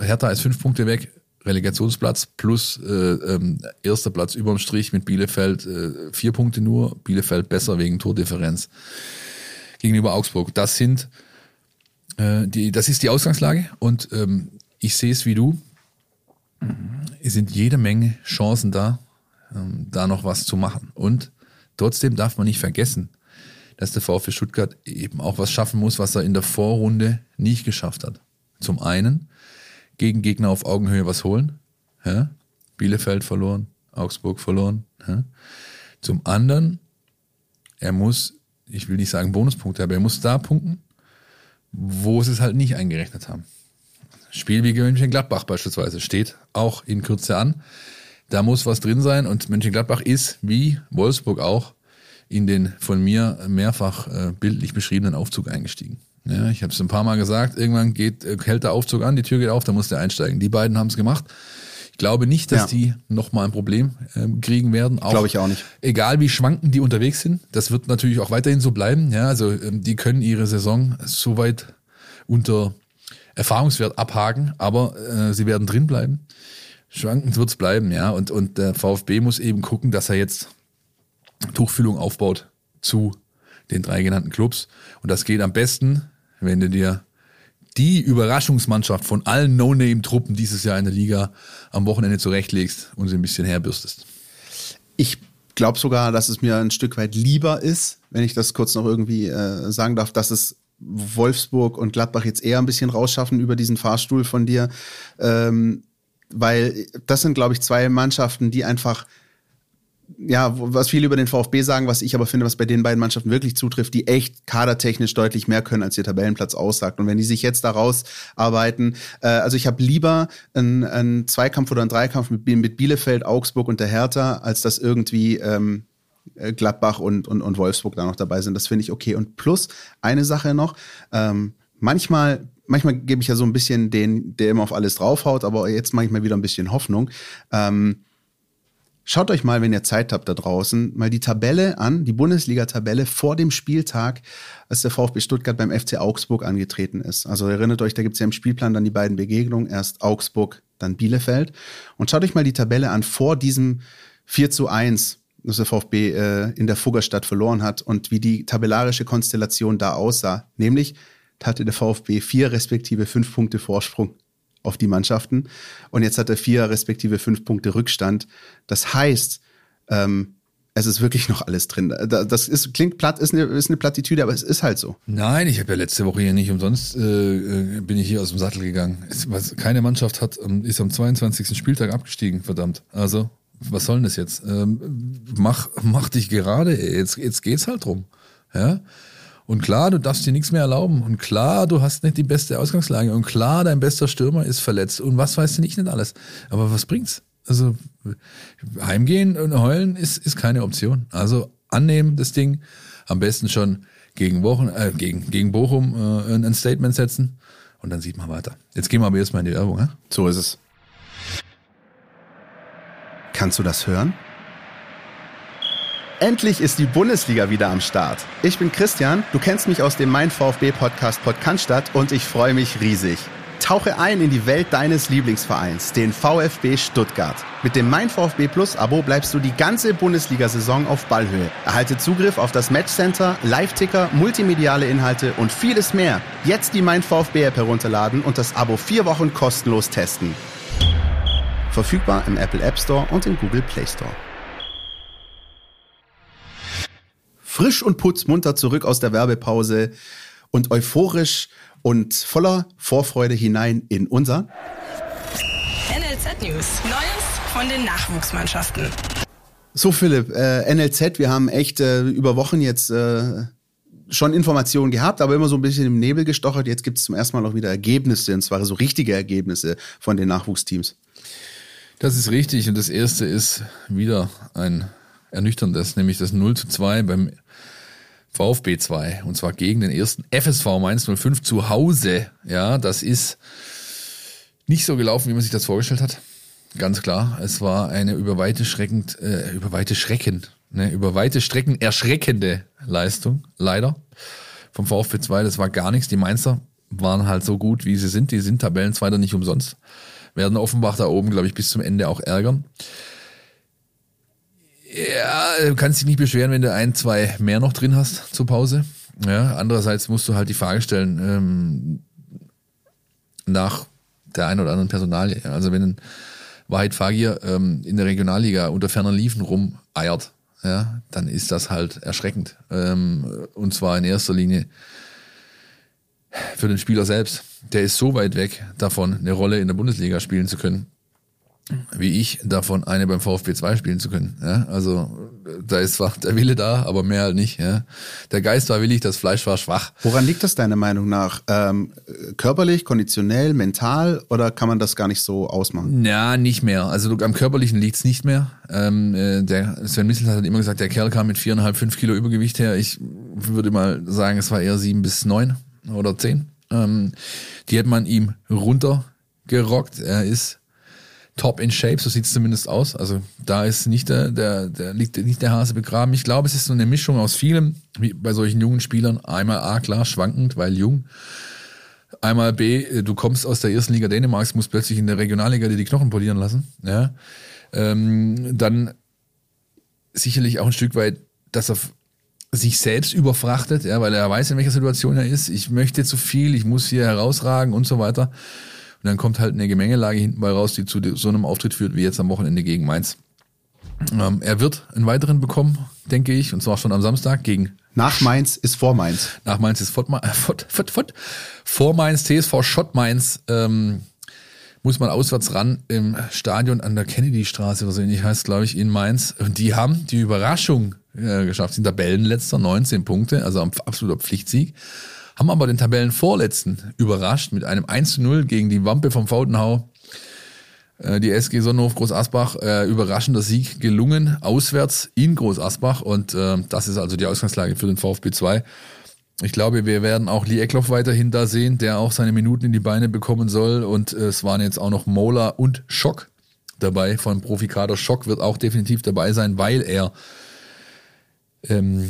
Hertha ist fünf Punkte weg, Relegationsplatz plus äh, ähm, erster Platz überm Strich mit Bielefeld äh, vier Punkte nur. Bielefeld besser wegen Tordifferenz gegenüber Augsburg. Das sind äh, die, das ist die Ausgangslage und ähm, ich sehe es wie du. Es sind jede Menge Chancen da, ähm, da noch was zu machen. Und trotzdem darf man nicht vergessen, dass der VfB Stuttgart eben auch was schaffen muss, was er in der Vorrunde nicht geschafft hat. Zum einen gegen Gegner auf Augenhöhe was holen. Ja? Bielefeld verloren, Augsburg verloren. Ja? Zum anderen, er muss, ich will nicht sagen Bonuspunkte, aber er muss da punkten, wo sie es halt nicht eingerechnet haben. Spiel wie Mönchengladbach beispielsweise steht auch in Kürze an. Da muss was drin sein und Mönchengladbach ist, wie Wolfsburg auch, in den von mir mehrfach äh, bildlich beschriebenen Aufzug eingestiegen. Ja, ich habe es ein paar Mal gesagt, irgendwann geht, äh, hält der Aufzug an, die Tür geht auf, da muss der einsteigen. Die beiden haben es gemacht. Ich glaube nicht, dass ja. die nochmal ein Problem äh, kriegen werden. Glaube ich auch nicht. Egal wie schwanken die unterwegs sind, das wird natürlich auch weiterhin so bleiben. Ja, also ähm, die können ihre Saison so weit unter Erfahrungswert abhaken, aber äh, sie werden drin bleiben. Schwankend wird's bleiben, ja. Und, und der VfB muss eben gucken, dass er jetzt Tuchfühlung aufbaut zu den drei genannten Clubs. Und das geht am besten, wenn du dir die Überraschungsmannschaft von allen No-Name-Truppen dieses Jahr in der Liga am Wochenende zurechtlegst und sie ein bisschen herbürstest. Ich glaube sogar, dass es mir ein Stück weit lieber ist, wenn ich das kurz noch irgendwie äh, sagen darf, dass es Wolfsburg und Gladbach jetzt eher ein bisschen rausschaffen über diesen Fahrstuhl von dir. Ähm, weil das sind, glaube ich, zwei Mannschaften, die einfach, ja, was viele über den VfB sagen, was ich aber finde, was bei den beiden Mannschaften wirklich zutrifft, die echt kadertechnisch deutlich mehr können, als ihr Tabellenplatz aussagt. Und wenn die sich jetzt da rausarbeiten, äh, also ich habe lieber einen, einen Zweikampf oder einen Dreikampf mit, mit Bielefeld, Augsburg und der Hertha, als das irgendwie ähm, äh, Gladbach und, und, und Wolfsburg da noch dabei sind. Das finde ich okay. Und plus eine Sache noch, ähm, manchmal, manchmal gebe ich ja so ein bisschen den, der immer auf alles draufhaut, aber jetzt mache ich mal wieder ein bisschen Hoffnung. Ähm, Schaut euch mal, wenn ihr Zeit habt da draußen, mal die Tabelle an, die Bundesliga-Tabelle vor dem Spieltag, als der VfB Stuttgart beim FC Augsburg angetreten ist. Also erinnert euch, da gibt es ja im Spielplan dann die beiden Begegnungen, erst Augsburg, dann Bielefeld. Und schaut euch mal die Tabelle an vor diesem 4 zu 1 dass der VfB äh, in der Fuggerstadt verloren hat und wie die tabellarische Konstellation da aussah. Nämlich hatte der VfB vier respektive fünf Punkte Vorsprung auf die Mannschaften und jetzt hat er vier respektive fünf Punkte Rückstand. Das heißt, ähm, es ist wirklich noch alles drin. Das ist, klingt platt, ist eine, ist eine Plattitüde, aber es ist halt so. Nein, ich habe ja letzte Woche hier nicht umsonst, äh, äh bin ich hier aus dem Sattel gegangen. Es, keine Mannschaft hat, ist am 22. Spieltag abgestiegen, verdammt. Also was soll denn das jetzt? Ähm, mach, mach dich gerade, jetzt, jetzt geht's halt drum. Ja. Und klar, du darfst dir nichts mehr erlauben. Und klar, du hast nicht die beste Ausgangslage. Und klar, dein bester Stürmer ist verletzt. Und was weißt du nicht, nicht alles. Aber was bringt's? Also heimgehen und heulen ist, ist keine Option. Also annehmen das Ding. Am besten schon gegen, Wochen, äh, gegen, gegen Bochum äh, ein Statement setzen. Und dann sieht man weiter. Jetzt gehen wir aber erstmal in die Werbung. Ja? So ist es. Kannst du das hören? Endlich ist die Bundesliga wieder am Start. Ich bin Christian, du kennst mich aus dem Mein VfB Podcast Podcast und ich freue mich riesig. Tauche ein in die Welt deines Lieblingsvereins, den VfB Stuttgart. Mit dem Mein VfB Plus Abo bleibst du die ganze Bundesliga-Saison auf Ballhöhe. Erhalte Zugriff auf das Matchcenter, Live-Ticker, multimediale Inhalte und vieles mehr. Jetzt die Mein VfB App herunterladen und das Abo vier Wochen kostenlos testen. Verfügbar im Apple App Store und im Google Play Store. Frisch und putzmunter zurück aus der Werbepause und euphorisch und voller Vorfreude hinein in unser NLZ News. Neues von den Nachwuchsmannschaften. So Philipp, äh, NLZ, wir haben echt äh, über Wochen jetzt äh, schon Informationen gehabt, aber immer so ein bisschen im Nebel gestochert. Jetzt gibt es zum ersten Mal auch wieder Ergebnisse, und zwar so richtige Ergebnisse von den Nachwuchsteams. Das ist richtig und das erste ist wieder ein ernüchterndes, nämlich das 0 zu 2 beim VfB 2 und zwar gegen den ersten FSV Mainz 05 zu Hause. Ja, das ist nicht so gelaufen, wie man sich das vorgestellt hat. Ganz klar, es war eine über weite schreckend, äh, über weite Schrecken, ne, über weite Strecken erschreckende Leistung, leider vom VfB 2. Das war gar nichts. Die Mainzer waren halt so gut, wie sie sind. Die sind Tabellenzweiter nicht umsonst werden Offenbach da oben, glaube ich, bis zum Ende auch ärgern. Ja, du kannst dich nicht beschweren, wenn du ein, zwei mehr noch drin hast zur Pause. Ja, andererseits musst du halt die Frage stellen, ähm, nach der einen oder anderen Personalie. Also wenn ein Wahid Fagir ähm, in der Regionalliga unter ferner Liefen rumeiert, ja, dann ist das halt erschreckend. Ähm, und zwar in erster Linie für den Spieler selbst. Der ist so weit weg davon, eine Rolle in der Bundesliga spielen zu können, wie ich davon eine beim VfB 2 spielen zu können. Ja, also da ist zwar der Wille da, aber mehr halt nicht. Ja. Der Geist war willig, das Fleisch war schwach. Woran liegt das deiner Meinung nach? Ähm, körperlich, konditionell, mental oder kann man das gar nicht so ausmachen? Ja, nicht mehr. Also am körperlichen liegt's nicht mehr. Ähm, äh, der Sven Missel hat immer gesagt, der Kerl kam mit viereinhalb, fünf Kilo Übergewicht her. Ich würde mal sagen, es war eher sieben bis neun oder zehn. Ähm, die hat man ihm runtergerockt. Er ist top in shape, so sieht es zumindest aus. Also da ist nicht der, der, der liegt nicht der Hase begraben. Ich glaube, es ist so eine Mischung aus vielem, wie bei solchen jungen Spielern. Einmal A, klar, schwankend, weil jung. Einmal B, du kommst aus der ersten Liga Dänemarks, musst plötzlich in der Regionalliga dir die Knochen polieren lassen. Ja. Ähm, dann sicherlich auch ein Stück weit, dass er sich selbst überfrachtet, ja, weil er weiß, in welcher Situation er ist. Ich möchte zu viel, ich muss hier herausragen und so weiter. Und dann kommt halt eine Gemengelage hinten bei raus, die zu so einem Auftritt führt, wie jetzt am Wochenende gegen Mainz. Ähm, er wird einen weiteren bekommen, denke ich, und zwar schon am Samstag gegen nach Mainz ist vor Mainz. Nach Mainz ist vor, vor, vor, vor, vor Mainz, TSV Schott Mainz. Ähm, muss man auswärts ran im Stadion an der Kennedy-Straße oder so ähnlich heißt, glaube ich, in Mainz. Und die haben die Überraschung äh, geschafft, sind Tabellenletzter, 19 Punkte, also ein absoluter Pflichtsieg. Haben aber den Tabellenvorletzten überrascht mit einem 1 zu 0 gegen die Wampe vom Faudenhau. Äh, die SG Sonnenhof Groß Asbach, äh, überraschender Sieg gelungen, auswärts in Groß Asbach. Und äh, das ist also die Ausgangslage für den VfB 2. Ich glaube, wir werden auch Lee Eckloff weiterhin da sehen, der auch seine Minuten in die Beine bekommen soll. Und äh, es waren jetzt auch noch Mola und Schock dabei von Profikader. Schock wird auch definitiv dabei sein, weil er ähm,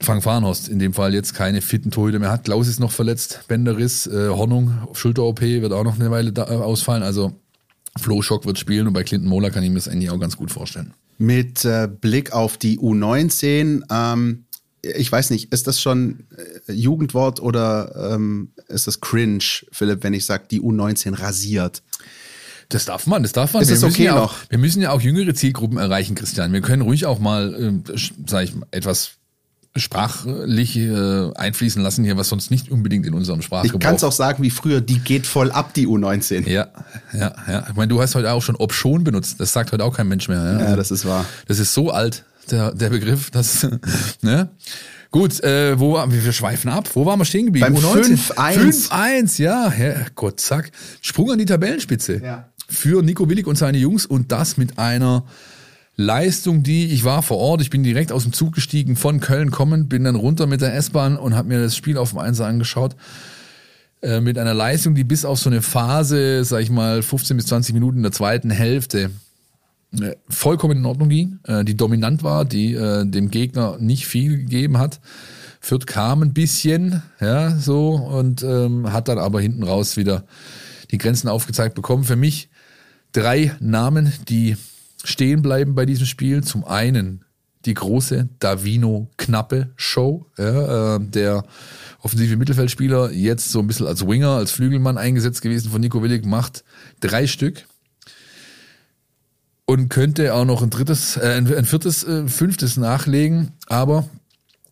Frank Farnhorst in dem Fall jetzt keine fitten Torhüter mehr hat. Klaus ist noch verletzt, Bänderriss, äh, Hornung, Schulter-OP wird auch noch eine Weile da, äh, ausfallen. Also Flo Schock wird spielen und bei Clinton Mola kann ich mir das eigentlich auch ganz gut vorstellen. Mit äh, Blick auf die U19, ähm, ich weiß nicht, ist das schon äh, Jugendwort oder ähm, ist das cringe, Philipp, wenn ich sage, die U19 rasiert? Das darf man, das darf man. Ist wir es okay ja noch? Auch, wir müssen ja auch jüngere Zielgruppen erreichen, Christian. Wir können ruhig auch mal, äh, sage ich, etwas sprachlich äh, einfließen lassen hier, was sonst nicht unbedingt in unserem Sprachgebrauch. Ich kann es auch sagen wie früher, die geht voll ab, die U19. Ja, ja, ja. Ich meine, du hast heute auch schon ob schon benutzt. Das sagt heute auch kein Mensch mehr. Ja, ja das ist wahr. Das ist so alt, der, der Begriff, dass, ne? Gut, äh, wo waren wir? Wir schweifen ab. Wo waren wir stehen geblieben? Beim U19. 5-1. 5-1, ja. Gott, zack. Sprung an die Tabellenspitze. Ja. Für Nico Willig und seine Jungs und das mit einer Leistung, die ich war vor Ort. Ich bin direkt aus dem Zug gestiegen, von Köln kommend, bin dann runter mit der S-Bahn und habe mir das Spiel auf dem Einser angeschaut. Äh, mit einer Leistung, die bis auf so eine Phase, sag ich mal, 15 bis 20 Minuten in der zweiten Hälfte äh, vollkommen in Ordnung ging, äh, die dominant war, die dem Gegner nicht viel gegeben hat. Fürth kam ein bisschen, ja, so, und ähm, hat dann aber hinten raus wieder die Grenzen aufgezeigt bekommen. Für mich drei Namen, die stehen bleiben bei diesem Spiel. Zum einen die große Davino Knappe Show, ja, äh, der offensive Mittelfeldspieler, jetzt so ein bisschen als Winger, als Flügelmann eingesetzt gewesen von Nico Willig, macht drei Stück und könnte auch noch ein drittes, äh, ein, viertes, äh, fünftes nachlegen, aber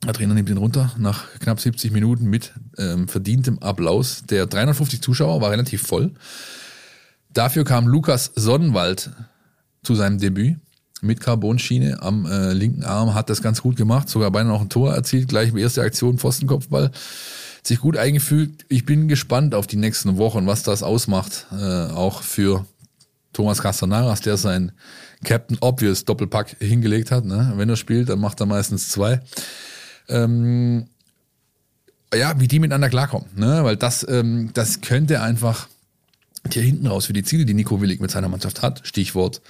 der Trainer nimmt ihn runter nach knapp 70 Minuten mit ähm, verdientem Applaus. Der 350 Zuschauer war relativ voll. Dafür kam Lukas Sonnenwald zu seinem Debüt mit Carbonschiene am äh, linken Arm, hat das ganz gut gemacht, sogar beinahe noch ein Tor erzielt, gleich erste Aktion, Pfostenkopfball, sich gut eingefügt. Ich bin gespannt auf die nächsten Wochen, was das ausmacht, äh, auch für Thomas Castanaras, der sein Captain Obvious Doppelpack hingelegt hat. Ne? Wenn er spielt, dann macht er meistens zwei. Ähm, ja, wie die miteinander klarkommen, ne? weil das, ähm, das könnte einfach hier hinten raus für die Ziele, die Nico Willig mit seiner Mannschaft hat, Stichwort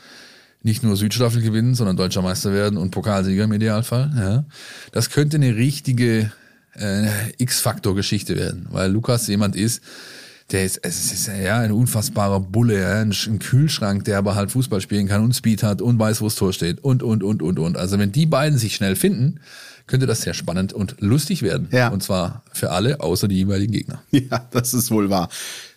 nicht nur Südstaffel gewinnen, sondern deutscher Meister werden und Pokalsieger im Idealfall. Ja. Das könnte eine richtige äh, X-Faktor-Geschichte werden, weil Lukas jemand ist, der ist, es ist ja ein unfassbarer Bulle, ja, ein, ein Kühlschrank, der aber halt Fußball spielen kann und Speed hat und weiß, wo das Tor steht und, und, und, und, und. Also wenn die beiden sich schnell finden, könnte das sehr spannend und lustig werden. Ja. Und zwar für alle, außer die jeweiligen Gegner. Ja, das ist wohl wahr.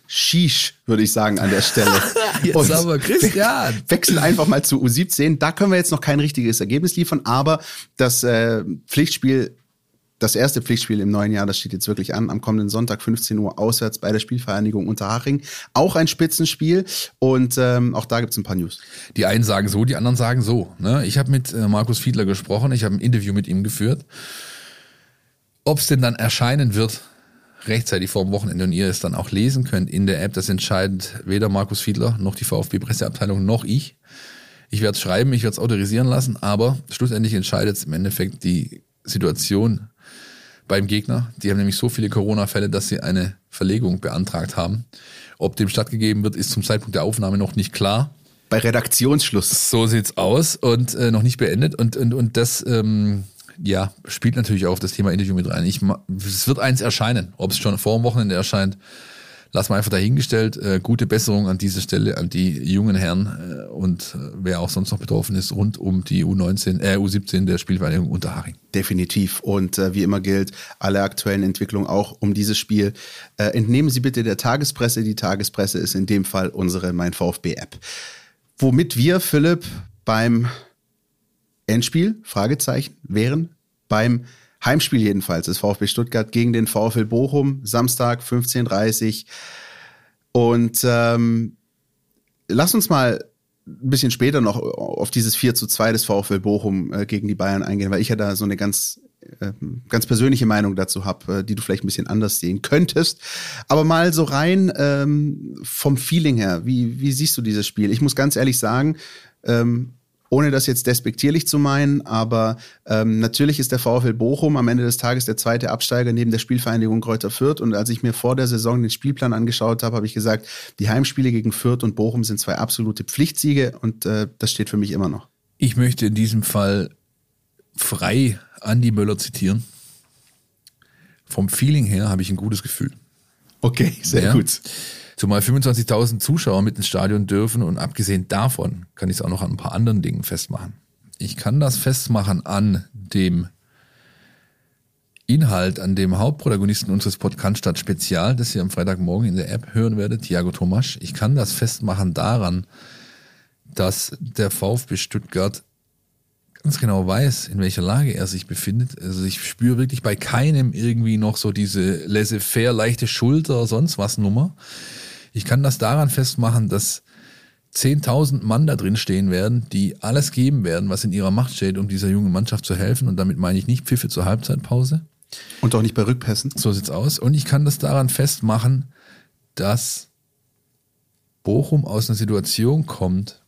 Shish, würde ich sagen, an der Stelle. Jetzt Und aber Christian. we- Wechseln einfach mal zu U17. Da können wir jetzt noch kein richtiges Ergebnis liefern, aber das äh, Pflichtspiel, das erste Pflichtspiel im neuen Jahr, das steht jetzt wirklich an, am kommenden Sonntag 15 Uhr auswärts bei der Spielvereinigung Unterhaching. Auch ein Spitzenspiel und ähm, auch da gibt's ein paar News. Die einen sagen so, die anderen sagen so. Ne? Ich habe mit äh, Markus Fiedler gesprochen, ich habe ein Interview mit ihm geführt. Ob es denn dann erscheinen wird, rechtzeitig vor dem Wochenende und ihr es dann auch lesen könnt in der App, das entscheidet weder Markus Fiedler noch die VfB-Presseabteilung noch ich. Ich werde es schreiben, ich werde es autorisieren lassen, aber schlussendlich entscheidet es im Endeffekt die Situation beim Gegner. Die haben nämlich so viele Corona-Fälle, dass sie eine Verlegung beantragt haben. Ob dem stattgegeben wird, ist zum Zeitpunkt der Aufnahme noch nicht klar. Bei Redaktionsschluss. So sieht's aus und äh, noch nicht beendet und und und das ähm, ja spielt natürlich auch auf das Thema Interview mit rein. Ich es wird eins erscheinen, ob es schon vor dem Wochenende erscheint, lass mal einfach dahingestellt. Äh, gute Besserung an dieser Stelle an die jungen Herren äh, und äh, wer auch sonst noch betroffen ist rund um die U19 äh, U17 der Spielvereinigung Unterhaching. Definitiv. Und äh, wie immer gilt, alle aktuellen Entwicklungen auch um dieses Spiel äh, entnehmen Sie bitte der Tagespresse. Die Tagespresse ist in dem Fall unsere Mein VfB-App. Womit wir, Philipp, beim Endspiel, Fragezeichen, wären beim Heimspiel jedenfalls des VfB Stuttgart gegen den VfL Bochum, Samstag 15.30 Und ähm, lass uns mal ein bisschen später noch auf dieses 4 zu 2 des VfL Bochum äh, gegen die Bayern eingehen, weil ich ja da so eine ganz, äh, ganz persönliche Meinung dazu habe, äh, die du vielleicht ein bisschen anders sehen könntest. Aber mal so rein ähm, vom Feeling her, wie, wie siehst du dieses Spiel? Ich muss ganz ehrlich sagen, ähm, ohne das jetzt despektierlich zu meinen, aber ähm, natürlich ist der VfL Bochum am Ende des Tages der zweite Absteiger neben der Spielvereinigung Kräuter Fürth. Und als ich mir vor der Saison den Spielplan angeschaut habe, habe ich gesagt, die Heimspiele gegen Fürth und Bochum sind zwei absolute Pflichtsiege und äh, das steht für mich immer noch. Ich möchte in diesem Fall frei Andi Möller zitieren. Vom Feeling her habe ich ein gutes Gefühl. Okay, sehr Ja. gut. Zumal 25.000 Zuschauer mit ins Stadion dürfen und abgesehen davon kann ich es auch noch an ein paar anderen Dingen festmachen. Ich kann das festmachen an dem Inhalt, an dem Hauptprotagonisten unseres Podcast statt Spezial, das ihr am Freitagmorgen in der App hören werdet, Thiago Tomasch. Ich kann das festmachen daran, dass der VfB Stuttgart ganz genau weiß, in welcher Lage er sich befindet. Also ich spüre wirklich bei keinem irgendwie noch so diese laissez-faire, leichte Schulter, sonst was Nummer. Ich kann das daran festmachen, dass 10.000 Mann da drin stehen werden, die alles geben werden, was in ihrer Macht steht, um dieser jungen Mannschaft zu helfen. Und damit meine ich nicht Pfiffe zur Halbzeitpause. Und auch nicht bei Rückpässen. So sieht's aus. Und ich kann das daran festmachen, dass Bochum aus einer Situation kommt.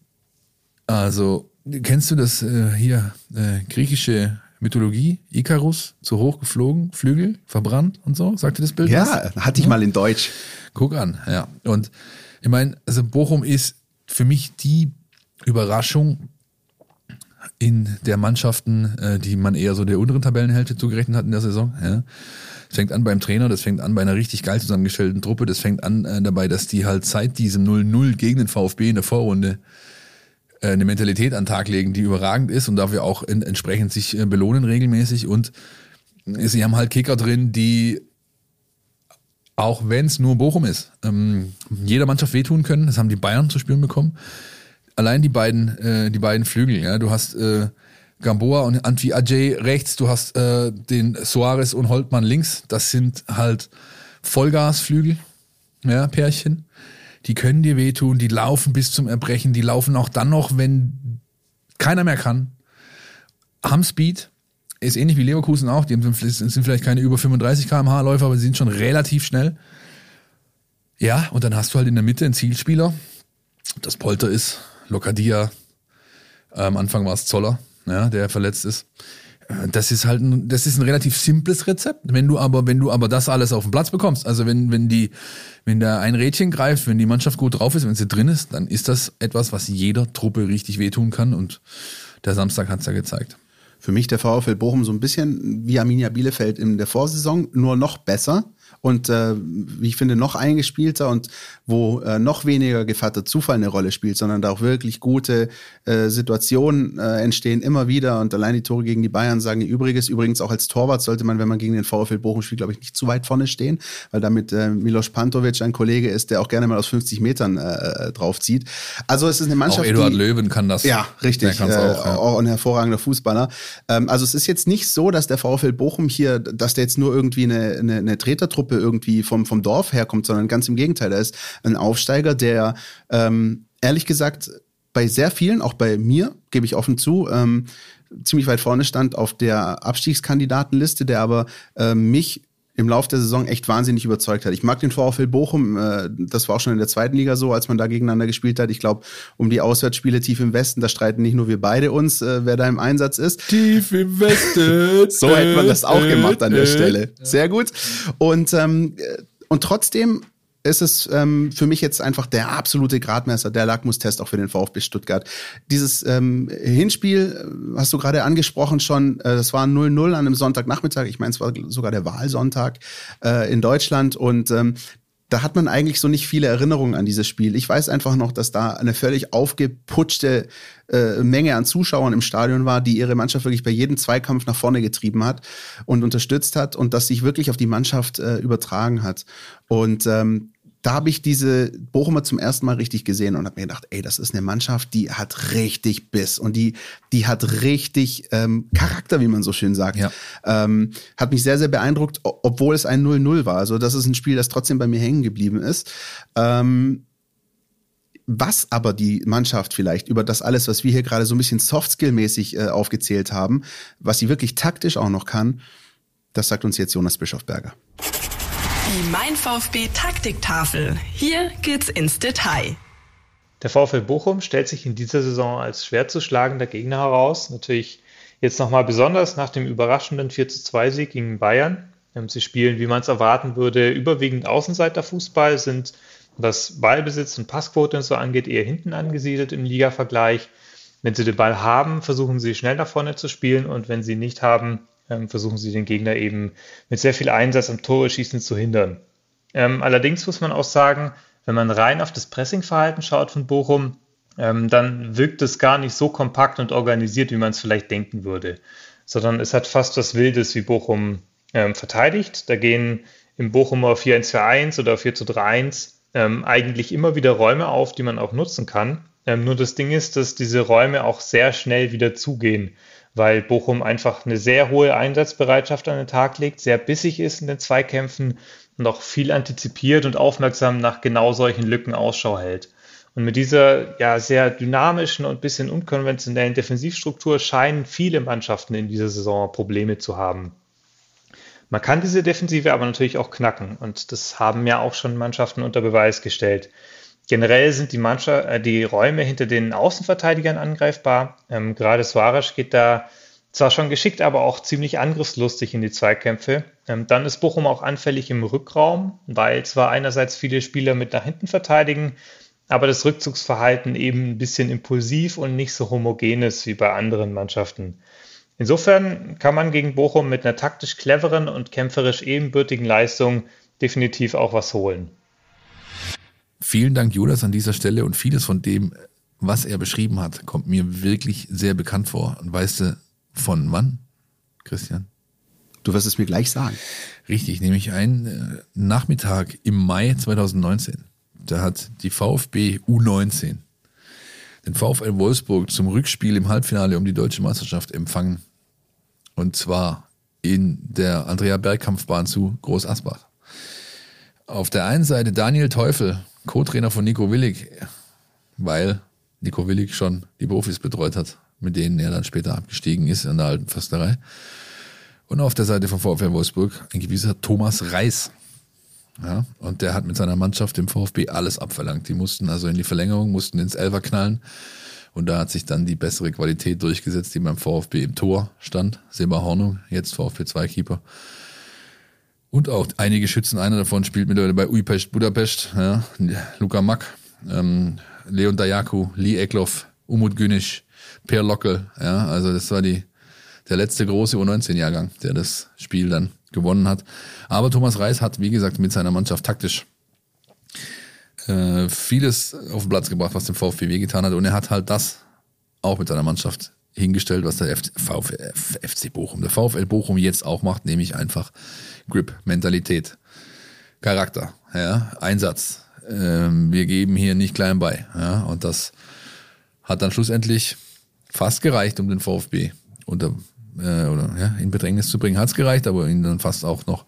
Also, kennst du das äh, hier, äh, griechische Mythologie, Icarus, zu hoch geflogen, Flügel, verbrannt und so? Sagte das Bild? Ja, was? hatte ich mal in Deutsch. Guck an, ja. Und ich meine, also Bochum ist für mich die Überraschung in der Mannschaften, äh, die man eher so der unteren Tabellenhälfte zugerechnet hat in der Saison. Ja. Das fängt an beim Trainer, das fängt an bei einer richtig geil zusammengestellten Truppe, das fängt an äh, dabei, dass die halt seit diesem 0-0 gegen den VfB in der Vorrunde eine Mentalität an den Tag legen, die überragend ist und dafür auch in, entsprechend sich äh, belohnen regelmäßig und sie haben halt Kicker drin, die auch wenn es nur Bochum ist, ähm, jeder Mannschaft wehtun können. Das haben die Bayern zu spüren bekommen. Allein die beiden, äh, die beiden Flügel, ja, du hast äh, Gamboa und Antwi Ajay rechts, du hast äh, den Soares und Holtmann links. Das sind halt Vollgasflügel, ja, Pärchen. Die können dir wehtun, die laufen bis zum Erbrechen, die laufen auch dann noch, wenn keiner mehr kann. Haben Speed, ist ähnlich wie Leverkusen auch. Die sind vielleicht keine über 35 km/h Läufer, aber sie sind schon relativ schnell. Ja, und dann hast du halt in der Mitte einen Zielspieler. Das Polter ist Lokadia. Am Anfang war es Zoller, ja, der verletzt ist. Das ist halt ein, das ist ein relativ simples Rezept. Wenn du aber, wenn du aber das alles auf den Platz bekommst, also wenn, wenn die, wenn da ein Rädchen greift, wenn die Mannschaft gut drauf ist, wenn sie drin ist, dann ist das etwas, was jeder Truppe richtig wehtun kann und der Samstag hat's ja gezeigt für mich der VfL Bochum so ein bisschen wie Arminia Bielefeld in der Vorsaison, nur noch besser und äh, wie ich finde noch eingespielter und wo äh, noch weniger Gevatter Zufall eine Rolle spielt, sondern da auch wirklich gute äh, Situationen äh, entstehen immer wieder und allein die Tore gegen die Bayern sagen Übriges. Übrigens auch als Torwart sollte man, wenn man gegen den VfL Bochum spielt, glaube ich, nicht zu weit vorne stehen, weil damit äh, Milos Pantovic ein Kollege ist, der auch gerne mal aus 50 Metern äh, äh, draufzieht. Also es ist eine Mannschaft, auch Eduard die, Löwen kann das. Ja, richtig. Äh, auch, ja. auch ein hervorragender Fußballer. Ähm, also es ist jetzt nicht so, dass der VfL Bochum hier, dass der jetzt nur irgendwie eine, eine, eine Tretertruppe Truppe irgendwie vom, vom Dorf herkommt, sondern ganz im Gegenteil. Er ist ein Aufsteiger, der ähm, ehrlich gesagt bei sehr vielen, auch bei mir, gebe ich offen zu, ähm, ziemlich weit vorne stand auf der Abstiegskandidatenliste, der aber äh, mich im Laufe der Saison echt wahnsinnig überzeugt hat. Ich mag den VfL Bochum, äh, das war auch schon in der zweiten Liga so, als man da gegeneinander gespielt hat. Ich glaube, um die Auswärtsspiele tief im Westen, da streiten nicht nur wir beide uns, äh, wer da im Einsatz ist. Tief im Westen. so hätte man das auch gemacht an der Stelle. Sehr gut. Und, ähm, und trotzdem ist es ähm, für mich jetzt einfach der absolute Gradmesser, der Lackmustest auch für den VfB Stuttgart. Dieses ähm, Hinspiel äh, hast du gerade angesprochen schon, äh, das war 0-0 an einem Sonntagnachmittag, ich meine, es war sogar der Wahlsonntag äh, in Deutschland und ähm, da hat man eigentlich so nicht viele Erinnerungen an dieses Spiel. Ich weiß einfach noch, dass da eine völlig aufgeputschte äh, Menge an Zuschauern im Stadion war, die ihre Mannschaft wirklich bei jedem Zweikampf nach vorne getrieben hat und unterstützt hat und das sich wirklich auf die Mannschaft äh, übertragen hat. Und ähm, da habe ich diese Bochumer zum ersten Mal richtig gesehen und habe mir gedacht, ey, das ist eine Mannschaft, die hat richtig Biss und die, die hat richtig ähm, Charakter, wie man so schön sagt. Ja. Ähm, hat mich sehr, sehr beeindruckt, obwohl es ein 0-0 war. Also das ist ein Spiel, das trotzdem bei mir hängen geblieben ist. Ähm, was aber die Mannschaft vielleicht über das alles, was wir hier gerade so ein bisschen Softskill-mäßig äh, aufgezählt haben, was sie wirklich taktisch auch noch kann, das sagt uns jetzt Jonas Bischofberger. Die Mein VfB Taktiktafel. Hier geht's ins Detail. Der VfL Bochum stellt sich in dieser Saison als schwer zu schlagender Gegner heraus. Natürlich jetzt nochmal besonders nach dem überraschenden 42 Sieg gegen Bayern. Ähm, sie spielen, wie man es erwarten würde, überwiegend Außenseiterfußball, sind was Ballbesitz und Passquote und so angeht, eher hinten angesiedelt im Liga-Vergleich. Wenn sie den Ball haben, versuchen sie schnell nach vorne zu spielen und wenn sie nicht haben, ähm, versuchen sie den Gegner eben mit sehr viel Einsatz am Tore-Schießen zu hindern. Ähm, allerdings muss man auch sagen, wenn man rein auf das Pressingverhalten schaut von Bochum, ähm, dann wirkt es gar nicht so kompakt und organisiert, wie man es vielleicht denken würde, sondern es hat fast was Wildes, wie Bochum ähm, verteidigt. Da gehen im Bochumer 4-1-4-1 oder 4-3-1 ähm, eigentlich immer wieder Räume auf, die man auch nutzen kann. Ähm, nur das Ding ist, dass diese Räume auch sehr schnell wieder zugehen weil Bochum einfach eine sehr hohe Einsatzbereitschaft an den Tag legt, sehr bissig ist in den Zweikämpfen und auch viel antizipiert und aufmerksam nach genau solchen Lücken Ausschau hält. Und mit dieser ja sehr dynamischen und bisschen unkonventionellen Defensivstruktur scheinen viele Mannschaften in dieser Saison Probleme zu haben. Man kann diese Defensive aber natürlich auch knacken und das haben ja auch schon Mannschaften unter Beweis gestellt. Generell sind die, Mannschaft, äh, die Räume hinter den Außenverteidigern angreifbar. Ähm, gerade Suarez geht da zwar schon geschickt, aber auch ziemlich angriffslustig in die Zweikämpfe. Ähm, dann ist Bochum auch anfällig im Rückraum, weil zwar einerseits viele Spieler mit nach hinten verteidigen, aber das Rückzugsverhalten eben ein bisschen impulsiv und nicht so homogen ist wie bei anderen Mannschaften. Insofern kann man gegen Bochum mit einer taktisch cleveren und kämpferisch ebenbürtigen Leistung definitiv auch was holen. Vielen Dank, Judas, an dieser Stelle und vieles von dem, was er beschrieben hat, kommt mir wirklich sehr bekannt vor. Und weißt du, von wann, Christian? Du wirst es mir gleich sagen. Richtig, nämlich ein äh, Nachmittag im Mai 2019. Da hat die VfB U19 den VfL Wolfsburg zum Rückspiel im Halbfinale um die deutsche Meisterschaft empfangen. Und zwar in der Andrea Bergkampfbahn zu Groß Asbach. Auf der einen Seite Daniel Teufel, Co-Trainer von Nico Willig, weil Nico Willig schon die Profis betreut hat, mit denen er dann später abgestiegen ist in der alten Försterei. Und auf der Seite von VfL Wolfsburg ein gewisser Thomas Reis. Ja, und der hat mit seiner Mannschaft im VfB alles abverlangt. Die mussten also in die Verlängerung, mussten ins Elfer knallen. Und da hat sich dann die bessere Qualität durchgesetzt, die beim VfB im Tor stand. Seba Hornung, jetzt VfB 2 Keeper. Und auch einige Schützen, einer davon spielt mittlerweile bei Uipest Budapest, ja, Luca Mack, ähm, Leon Dayaku, Lee Eckloff, Umut Günisch, Per Lockel, ja, also das war die, der letzte große U19-Jahrgang, der das Spiel dann gewonnen hat. Aber Thomas Reis hat, wie gesagt, mit seiner Mannschaft taktisch äh, vieles auf den Platz gebracht, was dem VfB wehgetan hat. Und er hat halt das auch mit seiner Mannschaft hingestellt, was der VfL, FC Bochum, der VfL Bochum jetzt auch macht, nämlich einfach Grip, Mentalität, Charakter, ja, Einsatz. Ähm, wir geben hier nicht klein bei. Ja, und das hat dann schlussendlich fast gereicht, um den VfB unter äh, oder ja, in Bedrängnis zu bringen. Hat es gereicht, aber ihn dann fast auch noch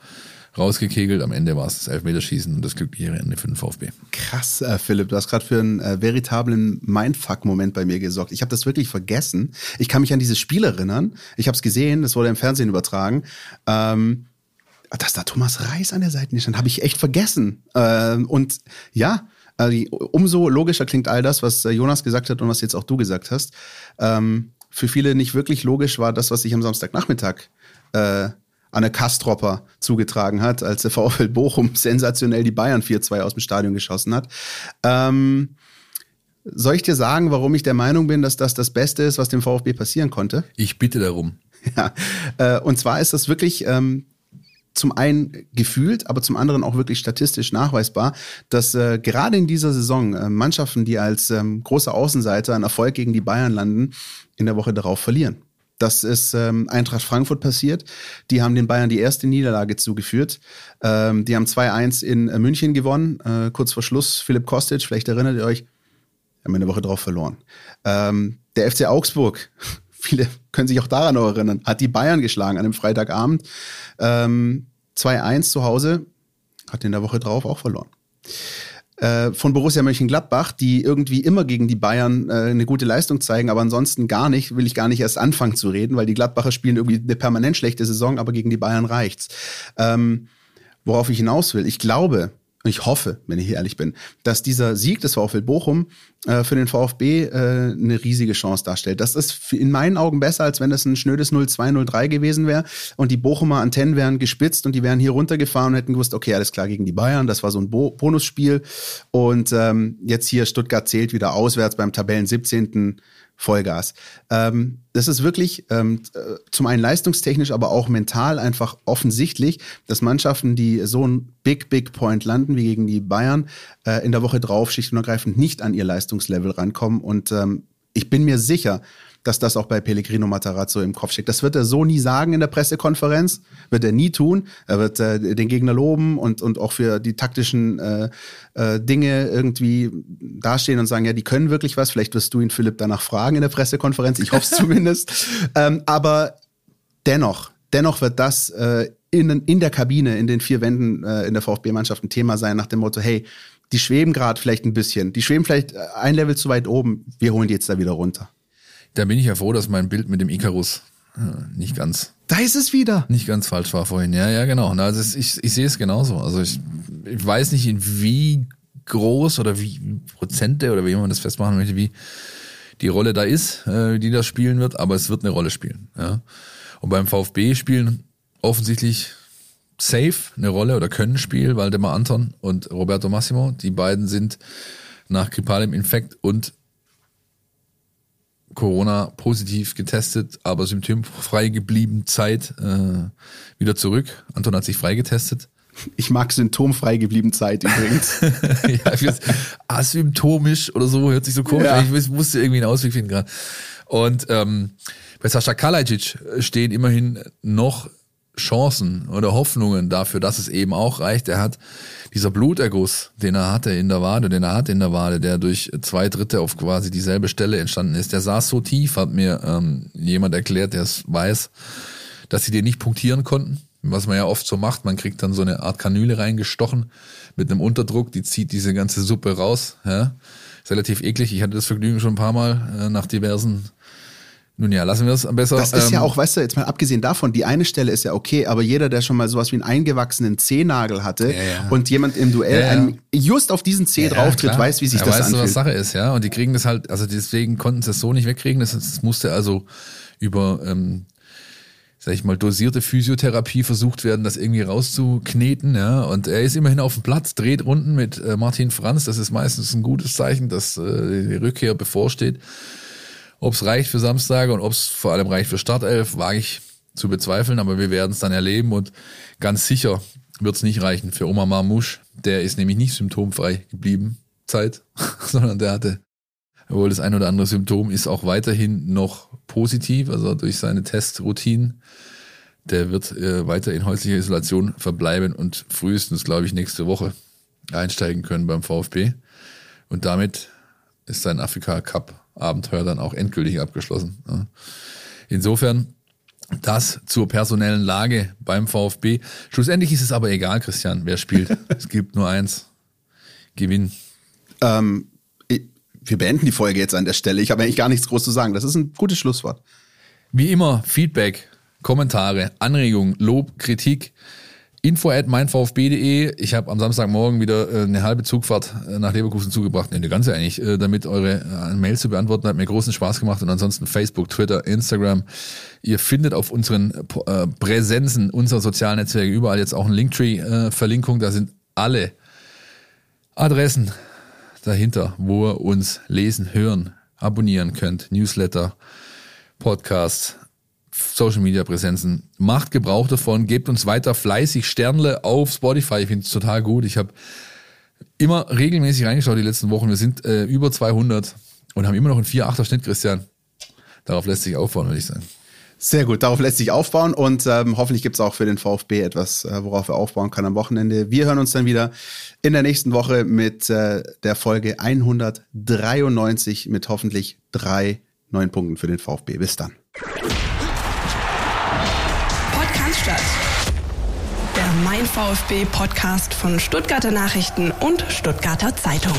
rausgekegelt. Am Ende war es das Elfmeterschießen und das glückliche Ende für den VfB. Krass, äh, Philipp, du hast gerade für einen äh, veritablen Mindfuck-Moment bei mir gesorgt. Ich habe das wirklich vergessen. Ich kann mich an dieses Spiel erinnern. Ich habe es gesehen, das wurde im Fernsehen übertragen. Ähm, dass da Thomas Reis an der Seite stand, habe ich echt vergessen. Ähm, und ja, also umso logischer klingt all das, was äh, Jonas gesagt hat und was jetzt auch du gesagt hast. Ähm, für viele nicht wirklich logisch war das, was sich am Samstagnachmittag äh, Anne Kastropper zugetragen hat, als der VfL Bochum sensationell die Bayern 4-2 aus dem Stadion geschossen hat. Ähm, soll ich dir sagen, warum ich der Meinung bin, dass das das Beste ist, was dem VfB passieren konnte? Ich bitte darum. Ja, äh, und zwar ist das wirklich ähm, zum einen gefühlt, aber zum anderen auch wirklich statistisch nachweisbar, dass äh, gerade in dieser Saison äh, Mannschaften, die als ähm, große Außenseiter einen Erfolg gegen die Bayern landen, in der Woche darauf verlieren. Das ist ähm, Eintracht Frankfurt passiert. Die haben den Bayern die erste Niederlage zugeführt. Ähm, die haben 2-1 in äh, München gewonnen, äh, kurz vor Schluss. Philipp Kostic, vielleicht erinnert ihr euch, haben eine Woche drauf verloren. Ähm, der FC Augsburg, viele können sich auch daran noch erinnern, hat die Bayern geschlagen an einem Freitagabend. Ähm, 2-1 zu Hause, hat in der Woche drauf auch verloren äh, von Borussia Mönchengladbach, die irgendwie immer gegen die Bayern äh, eine gute Leistung zeigen, aber ansonsten gar nicht, will ich gar nicht erst anfangen zu reden, weil die Gladbacher spielen irgendwie eine permanent schlechte Saison, aber gegen die Bayern reicht's. Ähm, worauf ich hinaus will, ich glaube, ich hoffe, wenn ich ehrlich bin, dass dieser Sieg des VfL Bochum für den VfB äh, eine riesige Chance darstellt. Das ist in meinen Augen besser, als wenn das ein schnödes 0-2, 0-3 gewesen wäre und die Bochumer Antennen wären gespitzt und die wären hier runtergefahren und hätten gewusst, okay, alles klar gegen die Bayern, das war so ein Bo Bonusspiel und ähm, jetzt hier Stuttgart zählt wieder auswärts beim Tabellen 17. Vollgas. Ähm, das ist wirklich ähm, äh, zum einen leistungstechnisch, aber auch mental einfach offensichtlich, dass Mannschaften, die so ein Big, Big Point landen wie gegen die Bayern, äh, in der Woche drauf schlicht und ergreifend nicht an ihr Leistungslevel rankommen. Und ähm, ich bin mir sicher, dass das auch bei Pellegrino Matarazzo im Kopf steckt. Das wird er so nie sagen in der Pressekonferenz, wird er nie tun. Er wird äh, den Gegner loben und, und auch für die taktischen äh, äh, Dinge irgendwie dastehen und sagen, ja, die können wirklich was. Vielleicht wirst du ihn, Philipp, danach fragen in der Pressekonferenz. Ich hoffe es zumindest. Ähm, aber dennoch, dennoch wird das äh, in, in der Kabine, in den vier Wänden äh, in der VfB-Mannschaft ein Thema sein, nach dem Motto, hey, die schweben gerade vielleicht ein bisschen. Die schweben vielleicht ein Level zu weit oben. Wir holen die jetzt da wieder runter. Da bin ich ja froh, dass mein Bild mit dem Icarus äh, nicht ganz. Da ist es wieder. Nicht ganz falsch war vorhin. Ja, ja, genau. Also ich, ich sehe es genauso. Also ich, ich weiß nicht, in wie groß oder wie Prozente oder wie man das festmachen möchte, wie die Rolle da ist, äh, die das spielen wird, aber es wird eine Rolle spielen. Ja. Und beim VfB spielen offensichtlich safe eine Rolle oder können spielen Waldemar Anton und Roberto Massimo. Die beiden sind nach grippalem Infekt und Corona positiv getestet, aber symptomfrei geblieben Zeit äh, wieder zurück. Anton hat sich freigetestet. Ich mag symptomfrei geblieben Zeit übrigens. ja, asymptomisch oder so, hört sich so komisch an. Ich musste irgendwie einen Ausweg finden gerade. Und ähm, bei Sascha Kalajic stehen immerhin noch Chancen oder Hoffnungen dafür, dass es eben auch reicht. Er hat dieser Bluterguss, den er hatte in der Wade, den er hatte in der Wade, der durch zwei Dritte auf quasi dieselbe Stelle entstanden ist, der saß so tief, hat mir ähm, jemand erklärt, der es weiß, dass sie den nicht punktieren konnten. Was man ja oft so macht, man kriegt dann so eine Art Kanüle reingestochen mit einem Unterdruck, die zieht diese ganze Suppe raus. Ja. Ist relativ eklig. Ich hatte das Vergnügen schon ein paar Mal äh, nach diversen nun ja, lassen wir es besser. Das ist ähm, ja auch, weißt du, jetzt mal abgesehen davon, die eine Stelle ist ja okay, aber jeder, der schon mal sowas wie einen eingewachsenen Zehnagel hatte ja, ja. und jemand im Duell ja, einen, just auf diesen Zeh drauftritt, weiß, wie sich das weißt anfühlt. Du, was Sache ist, ja. Und die kriegen das halt, also deswegen konnten sie es so nicht wegkriegen. Das, das musste also über, ähm, sag ich mal, dosierte Physiotherapie versucht werden, das irgendwie rauszukneten, ja. Und er ist immerhin auf dem Platz, dreht Runden mit äh, Martin Franz. Das ist meistens ein gutes Zeichen, dass äh, die Rückkehr bevorsteht. Ob es reicht für Samstag und ob es vor allem reicht für Startelf, wage ich zu bezweifeln, aber wir werden es dann erleben und ganz sicher wird es nicht reichen für Omar Marmouche. Der ist nämlich nicht symptomfrei geblieben, Zeit, sondern der hatte wohl das ein oder andere Symptom ist auch weiterhin noch positiv, also durch seine Testroutinen. Der wird äh, weiter in häuslicher Isolation verbleiben und frühestens, glaube ich, nächste Woche einsteigen können beim VfB. Und damit ist sein Afrika Cup Abenteuer dann auch endgültig abgeschlossen. Insofern das zur personellen Lage beim VfB. Schlussendlich ist es aber egal, Christian, wer spielt. es gibt nur eins. Gewinn. Ähm, wir beenden die Folge jetzt an der Stelle. Ich habe eigentlich gar nichts groß zu sagen. Das ist ein gutes Schlusswort. Wie immer, Feedback, Kommentare, Anregungen, Lob, Kritik info at meinvfb.de. Ich habe am Samstagmorgen wieder äh, eine halbe Zugfahrt äh, nach Leverkusen zugebracht, nee, eine ganze eigentlich, äh, damit eure Mails zu beantworten. Hat mir großen Spaß gemacht. Und ansonsten Facebook, Twitter, Instagram. Ihr findet auf unseren Präsenzen unserer sozialen Netzwerke überall jetzt auch ein Linktree-Verlinkung. Da sind alle Adressen dahinter, wo ihr uns lesen, hören, abonnieren könnt. Newsletter, Podcast, Social Media Präsenzen. Macht Gebrauch davon, gebt uns weiter fleißig Sternle auf Spotify. Ich finde es total gut. Ich habe immer regelmäßig reingeschaut die letzten Wochen. Wir sind äh, über 200 und haben immer noch einen 4-8er Schnitt, Christian. Darauf lässt sich aufbauen, würde ich sagen. Sehr gut, darauf lässt sich aufbauen und ähm, hoffentlich gibt es auch für den VfB etwas, äh, worauf er aufbauen kann am Wochenende. Wir hören uns dann wieder in der nächsten Woche mit äh, der Folge 193 mit hoffentlich drei neuen Punkten für den VfB. Bis dann. Stadt. Der Mein VfB Podcast von Stuttgarter Nachrichten und Stuttgarter Zeitung.